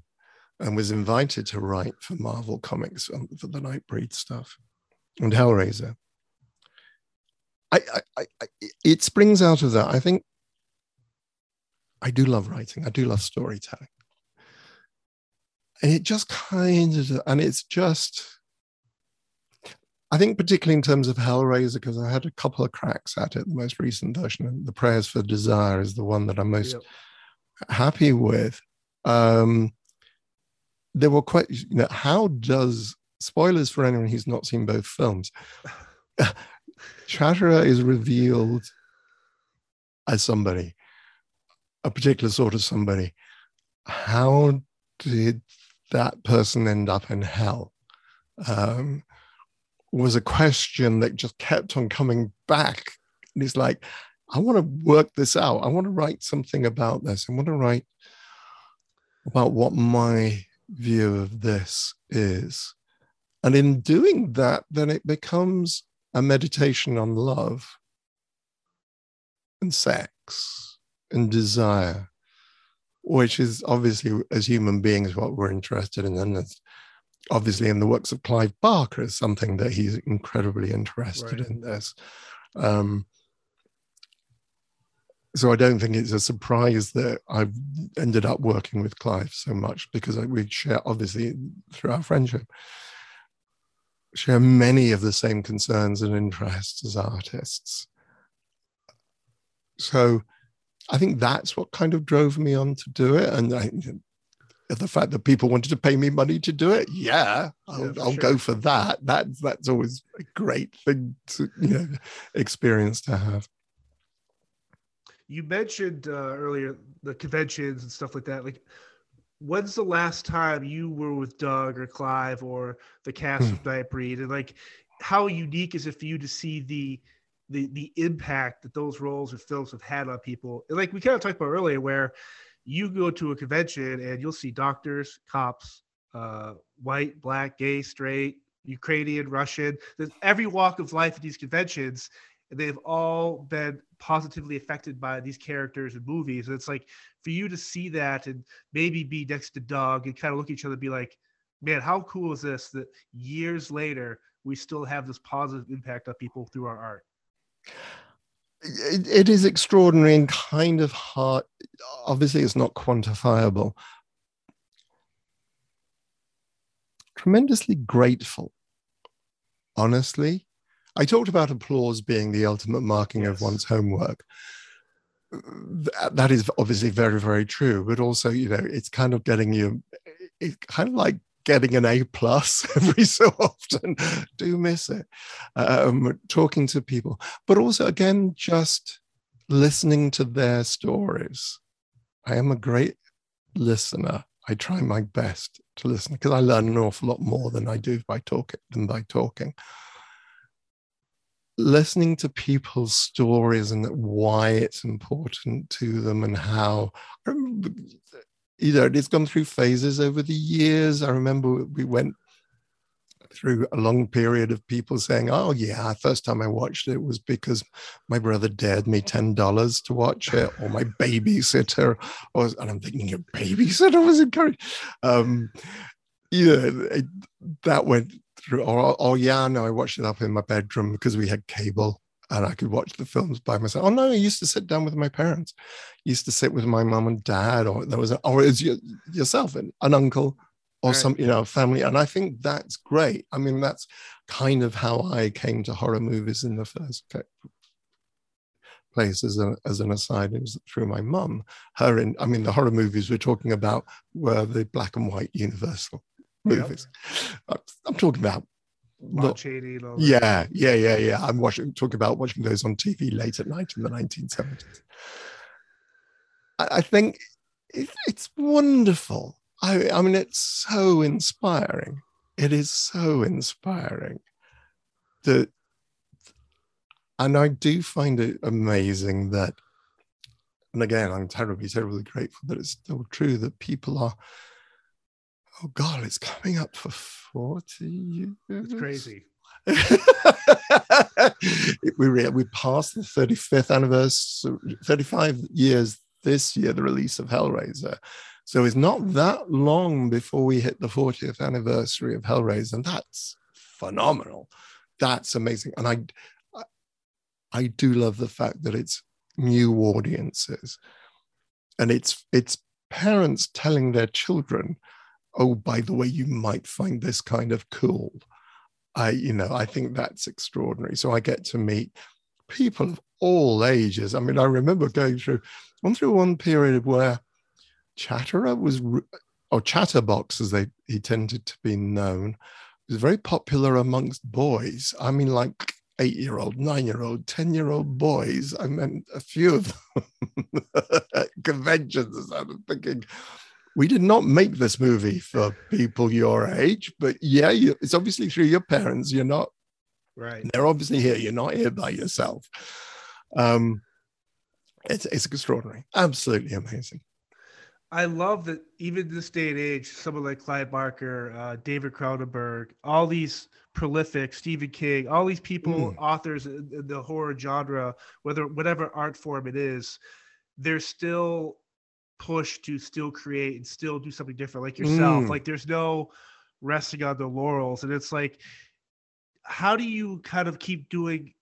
C: and was invited to write for Marvel Comics um, for the Nightbreed stuff and Hellraiser, I, I, I, it springs out of that. I think I do love writing. I do love storytelling. And it just kind of, and it's just, I think particularly in terms of Hellraiser, because I had a couple of cracks at it. The most recent version, The Prayers for Desire, is the one that I'm most yep. happy with. Um, there were quite, you know, how does spoilers for anyone who's not seen both films? Chatterer is revealed as somebody, a particular sort of somebody. How did that person end up in hell? Um, was a question that just kept on coming back. And he's like, I want to work this out. I want to write something about this. I want to write about what my view of this is. And in doing that, then it becomes a meditation on love and sex and desire, which is obviously, as human beings, what we're interested in. And it's obviously in the works of Clive Barker is something that he's incredibly interested right. in this. Um, so I don't think it's a surprise that I've ended up working with Clive so much because we share, obviously, through our friendship, share many of the same concerns and interests as artists. So I think that's what kind of drove me on to do it. And I, the fact that people wanted to pay me money to do it, yeah, I'll, yeah, I'll sure. go for that. That's that's always a great thing to you know experience to have.
B: You mentioned uh, earlier the conventions and stuff like that. Like, when's the last time you were with Doug or Clive or the cast hmm. of Nightbreed, and like, how unique is it for you to see the the the impact that those roles or films have had on people? And like we kind of talked about earlier, where you go to a convention and you'll see doctors, cops, uh, white, black, gay, straight, Ukrainian, Russian. There's every walk of life at these conventions, and they've all been positively affected by these characters and movies. And it's like for you to see that and maybe be next to Doug and kind of look at each other and be like, man, how cool is this that years later we still have this positive impact on people through our art?
C: It, it is extraordinary and kind of hard. Obviously, it's not quantifiable. Tremendously grateful, honestly. I talked about applause being the ultimate marking yes. of one's homework. That is obviously very, very true. But also, you know, it's kind of getting you, it's kind of like getting an A plus every so often. Do miss it. Um, talking to people, but also again, just listening to their stories. I am a great listener. I try my best to listen because I learn an awful lot more than I do by talking than by talking. Listening to people's stories and why it's important to them and how you know, it's gone through phases over the years. I remember we went through a long period of people saying, "Oh yeah, first time I watched it was because my brother dared me ten dollars to watch it, or my babysitter." Was, and I'm thinking, "Your babysitter was encouraged." Um, yeah, it, that went through. Or, oh yeah, no, I watched it up in my bedroom because we had cable and I could watch the films by myself. Oh no, I used to sit down with my parents. I used to sit with my mom and dad, or there was, a, or as you, yourself, an, an uncle, or right. some, you know, family. And I think that's great. I mean, that's kind of how I came to horror movies in the first place. As, a, as an aside, it was through my mum. Her, in, I mean, the horror movies we're talking about were the black and white Universal movies. Yep. I'm talking about
B: not,
C: yeah, yeah, yeah, yeah. I'm watching, talking about watching those on TV late at night in the 1970s. I, I think it, it's wonderful. I, I mean, it's so inspiring. It is so inspiring that, and I do find it amazing that, and again, I'm terribly, terribly grateful that it's still true that people are oh god it's coming up for 40 years
B: it's crazy
C: we re- we passed the 35th anniversary 35 years this year the release of Hellraiser. So it's not that long before we hit the 40th anniversary of Hellraiser, and that's phenomenal. That's amazing, and I, I do love the fact that it's new audiences, and it's it's parents telling their children, "Oh, by the way, you might find this kind of cool." I, you know, I think that's extraordinary. So I get to meet people of all ages. I mean, I remember going through, one through one period where Chatterer was, or Chatterbox as they he tended to be known, was very popular amongst boys. I mean, like eight year old, nine year old, 10 year old boys. I meant a few of them at conventions. I was thinking, we did not make this movie for people your age, but yeah, you, it's obviously through your parents. You're not,
B: right.
C: They're obviously here. You're not here by yourself. Um, it's, it's extraordinary. Absolutely amazing.
B: I love that even this day and age, someone like Clive Barker, uh, David Cronenberg, all these prolific Stephen King, all these people, mm. authors in, in, the horror genre, whether whatever art form it is, they're still pushed to still create and still do something different, like yourself. Mm. Like there's no resting on the laurels, and it's like, how do you kind of keep doing?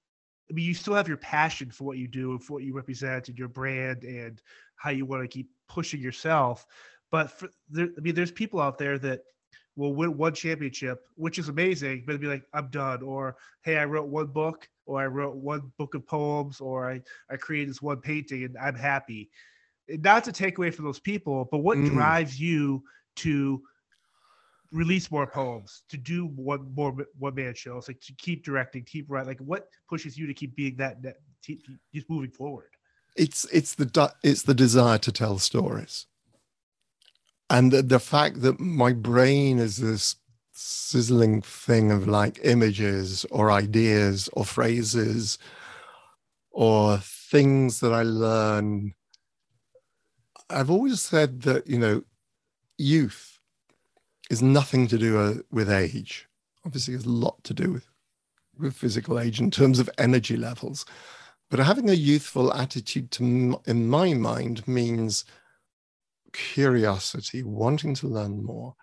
B: I mean, you still have your passion for what you do and for what you represent and your brand and how you want to keep pushing yourself. But for, there, I mean, there's people out there that will win one championship, which is amazing, but be like, I'm done. Or, hey, I wrote one book, or I wrote one book of poems, or I, I created this one painting and I'm happy. Not to take away from those people, but what mm. drives you to release more poems, to do one more one man shows, like to keep directing, keep writing? Like what pushes you to keep being that, that just moving forward?
C: it's it's the it's the desire to tell stories and the, the fact that my brain is this sizzling thing of like images or ideas or phrases or things that i learn i've always said that you know youth is nothing to do uh, with age obviously has a lot to do with with physical age in terms of energy levels but having a youthful attitude to, in my mind, means curiosity, wanting to learn more.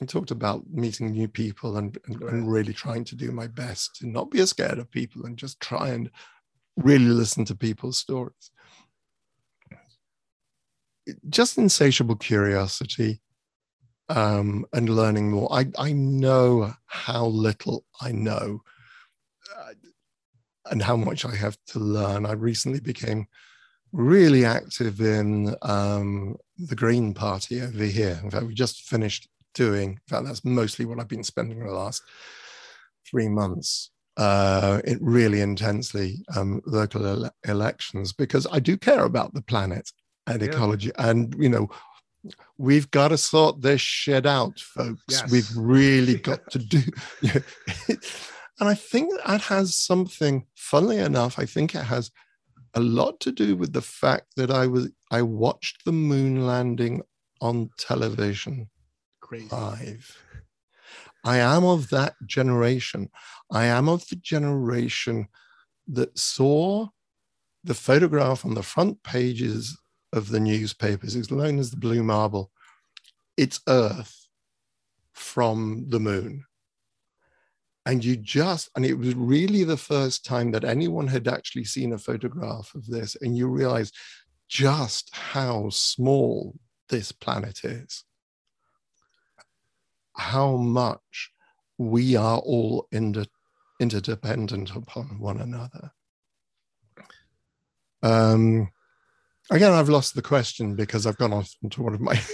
C: I talked about meeting new people and, and, and, really trying to do my best to not be as scared of people and just try and really listen to people's stories. Just insatiable curiosity um, and learning more. I, I know how little I know. Uh, and how much I have to learn. I recently became really active in um, the Green Party over here. In fact, we just finished doing, in fact, that's mostly what I've been spending the last three months. Uh, it really intensely um, local ele- elections because I do care about the planet and yeah. ecology, and you know we've got to sort this shit out, folks. Yes. We've really got to do. And I think that has something, funnily enough, I think it has a lot to do with the fact that I was I watched the moon landing on television
B: Crazy.
C: live. I am of that generation. I am of the generation that saw the photograph on the front pages of the newspapers. It's known as the Blue Marble. It's Earth from the moon and you just and it was really the first time that anyone had actually seen a photograph of this and you realize just how small this planet is how much we are all inter- interdependent upon one another um again i've lost the question because i've gone off into one of my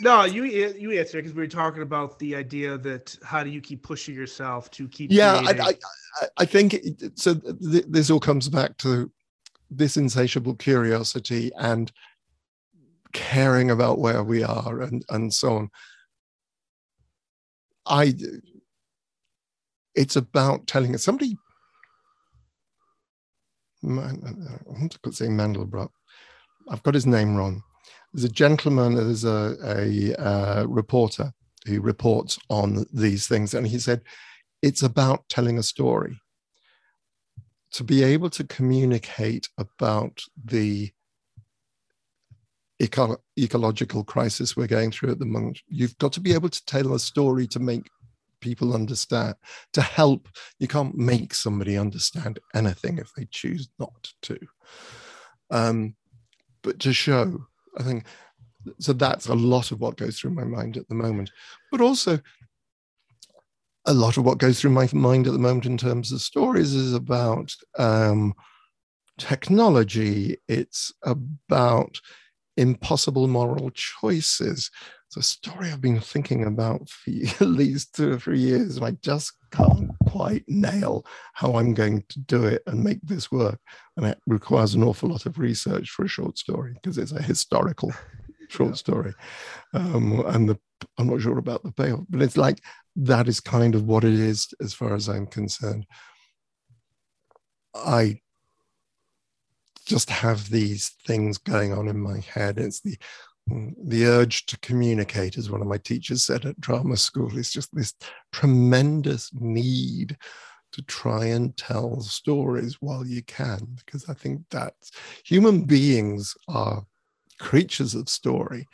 B: no, you you answer because we were talking about the idea that how do you keep pushing yourself to keep.
C: Yeah, I, I, I think it, so. Th- this all comes back to this insatiable curiosity and caring about where we are and and so on. I. It's about telling us somebody. I want to say Mandelbrot. I've got his name wrong there's a gentleman, there's a, a uh, reporter who reports on these things, and he said, it's about telling a story. To be able to communicate about the eco- ecological crisis we're going through at the moment. You've got to be able to tell a story to make people understand, to help. You can't make somebody understand anything if they choose not to. Um, but to show, I think, so that's a lot of what goes through my mind at the moment. But also, a lot of what goes through my mind at the moment in terms of stories is about um, technology. It's about impossible moral choices. It's a story I've been thinking about for at least two or three years, and I just can't quite nail how I'm going to do it and make this work. And it requires an awful lot of research for a short story because it's a historical short yeah. story. Um, and the, I'm not sure about the payoff, but it's like that is kind of what it is as far as I'm concerned. I just have these things going on in my head. It's the the urge to communicate, as one of my teachers said at drama school, is just this tremendous need to try and tell stories while you can, because I think that human beings are creatures of story.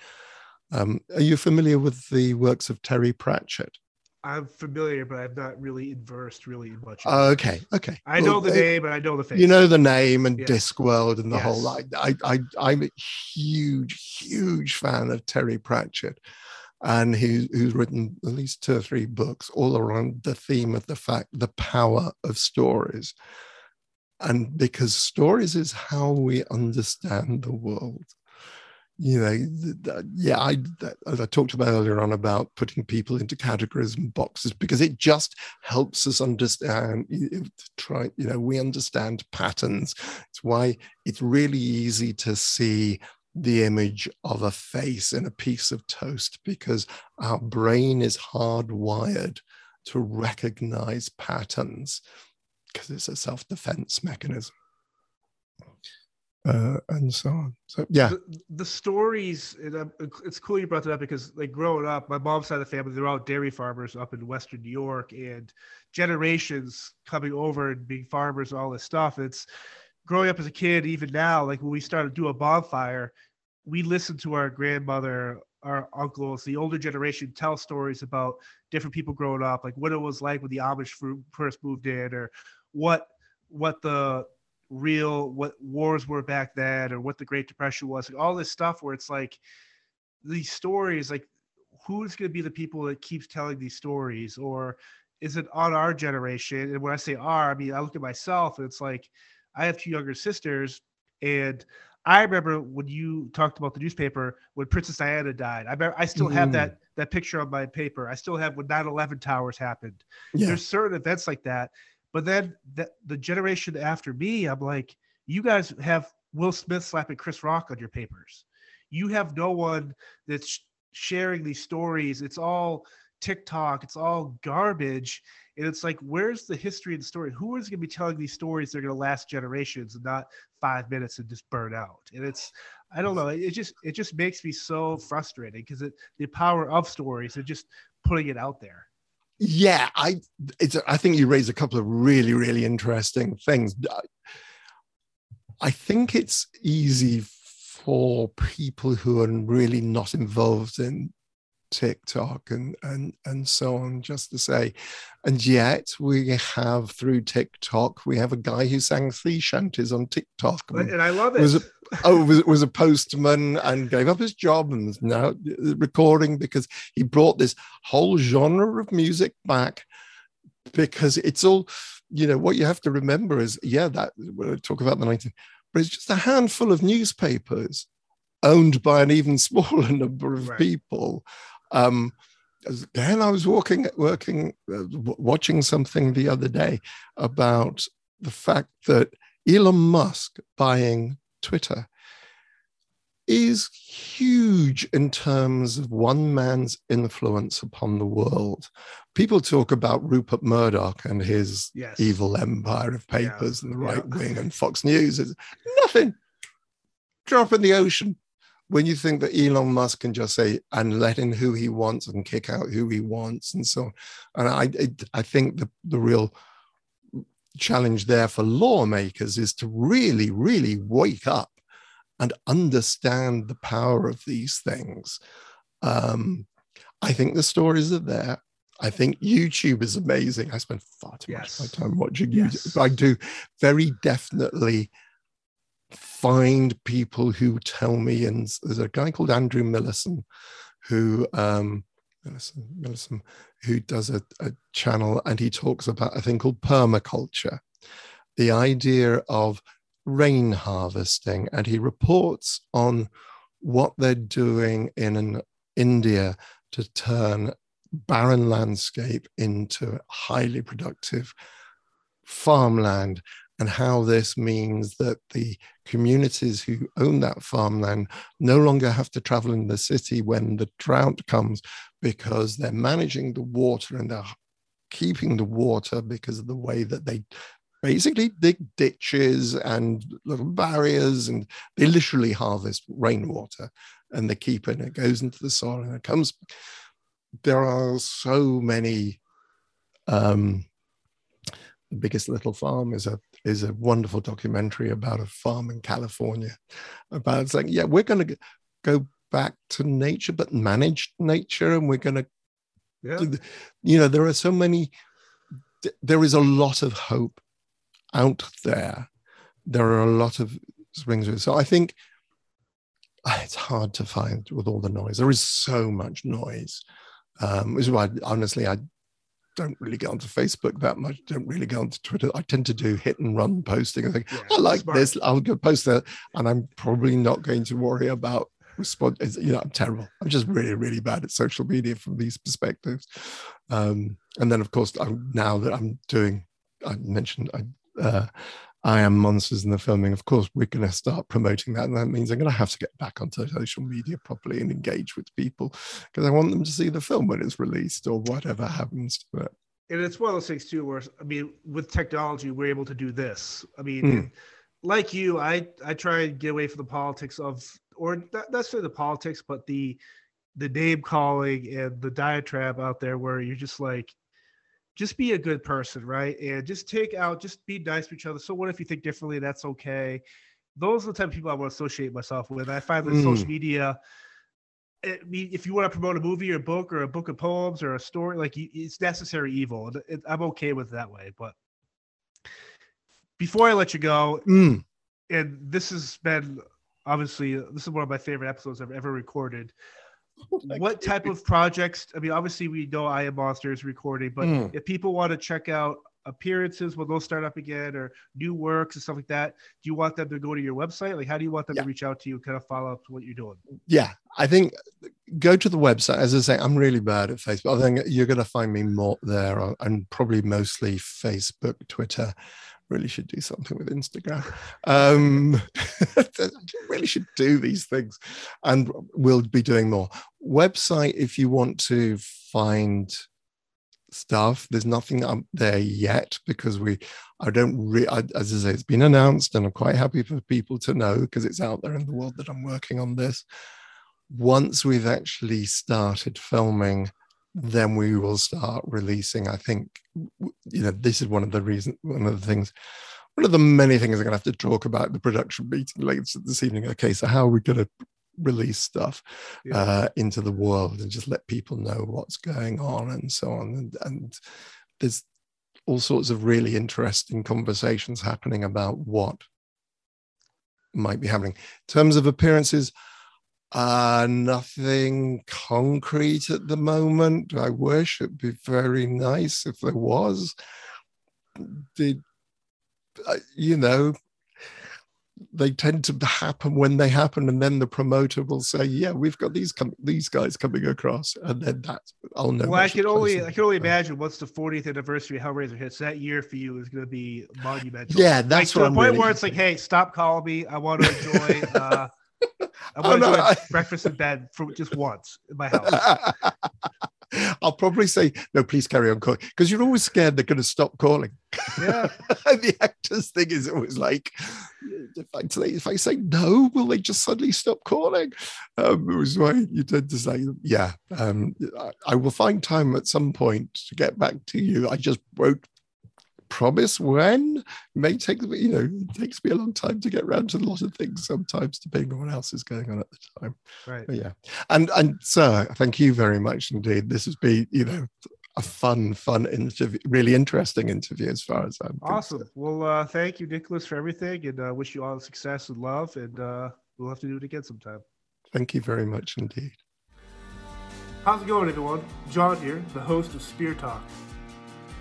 C: Um, are you familiar with the works of Terry Pratchett?
B: I'm familiar, but I'm not really versed really much.
C: Oh, okay, okay.
B: I know the name, but I know the face.
C: You know the name and yes. Discworld and the yes. whole. I, I, I, I'm a huge, huge fan of Terry Pratchett, and who's written at least two or three books all around the theme of the fact, the power of stories, and because stories is how we understand the world you know, yeah, I, as I talked about earlier on about putting people into categories and boxes because it just helps us understand. Try, you know, we understand patterns. It's why it's really easy to see the image of a face in a piece of toast because our brain is hardwired to recognize patterns because it's a self-defense mechanism uh, and so on. So yeah,
B: the, the stories. it's cool you brought that up because like growing up, my mom's side of the family they're all dairy farmers up in Western New York, and generations coming over and being farmers, all this stuff. It's growing up as a kid, even now. Like when we started to do a bonfire, we listened to our grandmother, our uncles, the older generation tell stories about different people growing up, like what it was like when the Amish first moved in, or what what the real what wars were back then or what the Great Depression was, like all this stuff where it's like these stories, like who's going to be the people that keeps telling these stories, or is it on our generation? And when I say our, I mean I look at myself, and it's like I have two younger sisters, and I remember when you talked about the newspaper when Princess Diana died. I remember, I still mm. have that that picture on my paper. I still have when 9/11 towers happened. Yeah. There's certain events like that but then the, the generation after me, I'm like, you guys have Will Smith slapping Chris Rock on your papers. You have no one that's sharing these stories. It's all TikTok. It's all garbage. And it's like, where's the history of the story? Who is going to be telling these stories? They're going to last generations and not five minutes and just burn out. And it's, I don't know. It just, it just makes me so frustrated because the power of stories and just putting it out there
C: yeah i it's i think you raise a couple of really really interesting things. Uh, I think it's easy for people who are really not involved in TikTok and and and so on, just to say. And yet we have through TikTok, we have a guy who sang sea shanties on TikTok.
B: And, and I love it.
C: Was a, oh, was, was a postman and gave up his job and is now uh, recording because he brought this whole genre of music back because it's all, you know, what you have to remember is, yeah, that we'll talk about the 19, but it's just a handful of newspapers owned by an even smaller number of right. people um, again, I was walking, working, uh, watching something the other day about the fact that Elon Musk buying Twitter is huge in terms of one man's influence upon the world. People talk about Rupert Murdoch and his yes. evil empire of papers yeah. and the right yeah. wing and Fox News is nothing. Drop in the ocean when you think that Elon Musk can just say and let in who he wants and kick out who he wants and so on, and I I think the the real challenge there for lawmakers is to really really wake up and understand the power of these things. Um, I think the stories are there. I think YouTube is amazing. I spend far too
B: Yes.
C: much of my time watching
B: Yes.
C: YouTube. I do very definitely find people who tell me, and there's a guy called Andrew Millison who um Millison, Millison who does a, a channel and he talks about a thing called permaculture, the idea of rain harvesting, and he reports on what they're doing in an India to turn barren landscape into highly productive farmland and how this means that the communities who own that farmland no longer have to travel in the city when the drought comes because they're managing the water and they're keeping the water because of the way that they basically dig ditches and little barriers and they literally harvest rainwater and they keep it and it goes into the soil and it comes. There are so many um the biggest little farm is a is a wonderful documentary about a farm in california. About saying yeah we're going to go back to nature but manage nature and we're going to
B: Yeah.
C: you know there are so many there is a lot of hope out there. There are a lot of springs so i think ah, it's hard to find with all the noise. There is so much noise. Um which is why honestly i don't really get onto facebook that much don't really go onto twitter. I tend to do hit and run posting. I think
B: Yeah,
C: i like
B: smart.
C: this i'll go post that and i'm probably not going to worry about respond you know i'm terrible. I'm just really really bad at social media from these perspectives. Um and then of course i'm now that i'm doing i mentioned i uh I am monsters in the filming. Of course, we're going to start promoting that, and that means I'm going to have to get back onto social media properly and engage with people because I want them to see the film when it's released or whatever happens to it.
B: and it's one of those things too where i mean with technology we're able to do this i mean
C: Mm.
B: like you i i try and get away from the politics of or not necessarily the politics but the the name calling and the diatribe out there where you're just like just be a good person right and just take out just be nice to each other so what if you think differently that's okay those are the type of people i want to associate myself with i find that
C: Mm.
B: social media I mean, if you want to promote a movie or a book or a book of poems or a story, like it's necessary evil. it- I'm okay with it that way. But before I let you go,
C: Mm.
B: and this has been obviously this is one of my favorite episodes I've ever recorded. what type of projects? I mean, obviously we know I Am Monster is recording, but
C: Mm.
B: if people want to check out appearances when those start up again or new works and stuff like that, do you want them to go to your website? Like, how do you want them
C: Yeah.
B: to reach out to you, kind of follow up to what you're doing?
C: yeah i think go to the website as i say i'm really bad at facebook i think you're going to find me more there uh, and probably mostly facebook twitter really should do something with instagram um really should do these things and we'll be doing more website if you want to find stuff. There's nothing up there yet because we i don't re- as i say it's been announced and i'm quite happy for people to know because it's out there in the world that i'm working on this. Once we've actually started filming then we will start releasing i think you know this is one of the reasons one of the things one of the many things i'm going to have to talk about the production meeting later this evening. Okay so how are we going to release stuff
B: Yeah.
C: uh, into the world and just let people know what's going on and so on and, and there's all sorts of really interesting conversations happening about what might be happening in terms of appearances uh, nothing concrete at the moment. I wish it'd be very nice if there was. Did uh, you know? They tend to happen when they happen, and then the promoter will say, "Yeah, we've got these com- these guys coming across," and then that's I'll know.
B: well, I can only. I can only imagine once the 40th anniversary of Hellraiser hits. That year for you is going to be monumental.
C: Yeah,
B: like,
C: that's
B: to
C: what
B: the
C: I'm
B: point
C: really
B: where it's like, hey, stop calling me. I want to enjoy. uh I
C: Oh,
B: want to
C: no,
B: enjoy
C: I-
B: breakfast in bed for just once in my house.
C: I'll probably say no. Please carry on calling because you're always scared they're going to stop calling.
B: Yeah.
C: the actors thing is always like, if I say if I say no, will they just suddenly stop calling? Um, it was why you tend to say, yeah. Um, I, I will find time at some point to get back to you. I just won't promise when. It may take you know, it takes me a long time to get around to a lot of things sometimes, depending on what else is going on at the time.
D: Right.
C: But yeah. And and sir, thank you very much indeed. This has been, you know, a fun, fun interview, really interesting interview as far as I'm
D: Awesome.
C: concerned.
D: Well, uh, thank you, Nicholas, for everything, and uh, wish you all the success and love. And uh, we'll have to do it again sometime.
C: Thank you very much indeed.
B: How's it going, everyone? John here, the host of Spear Talk.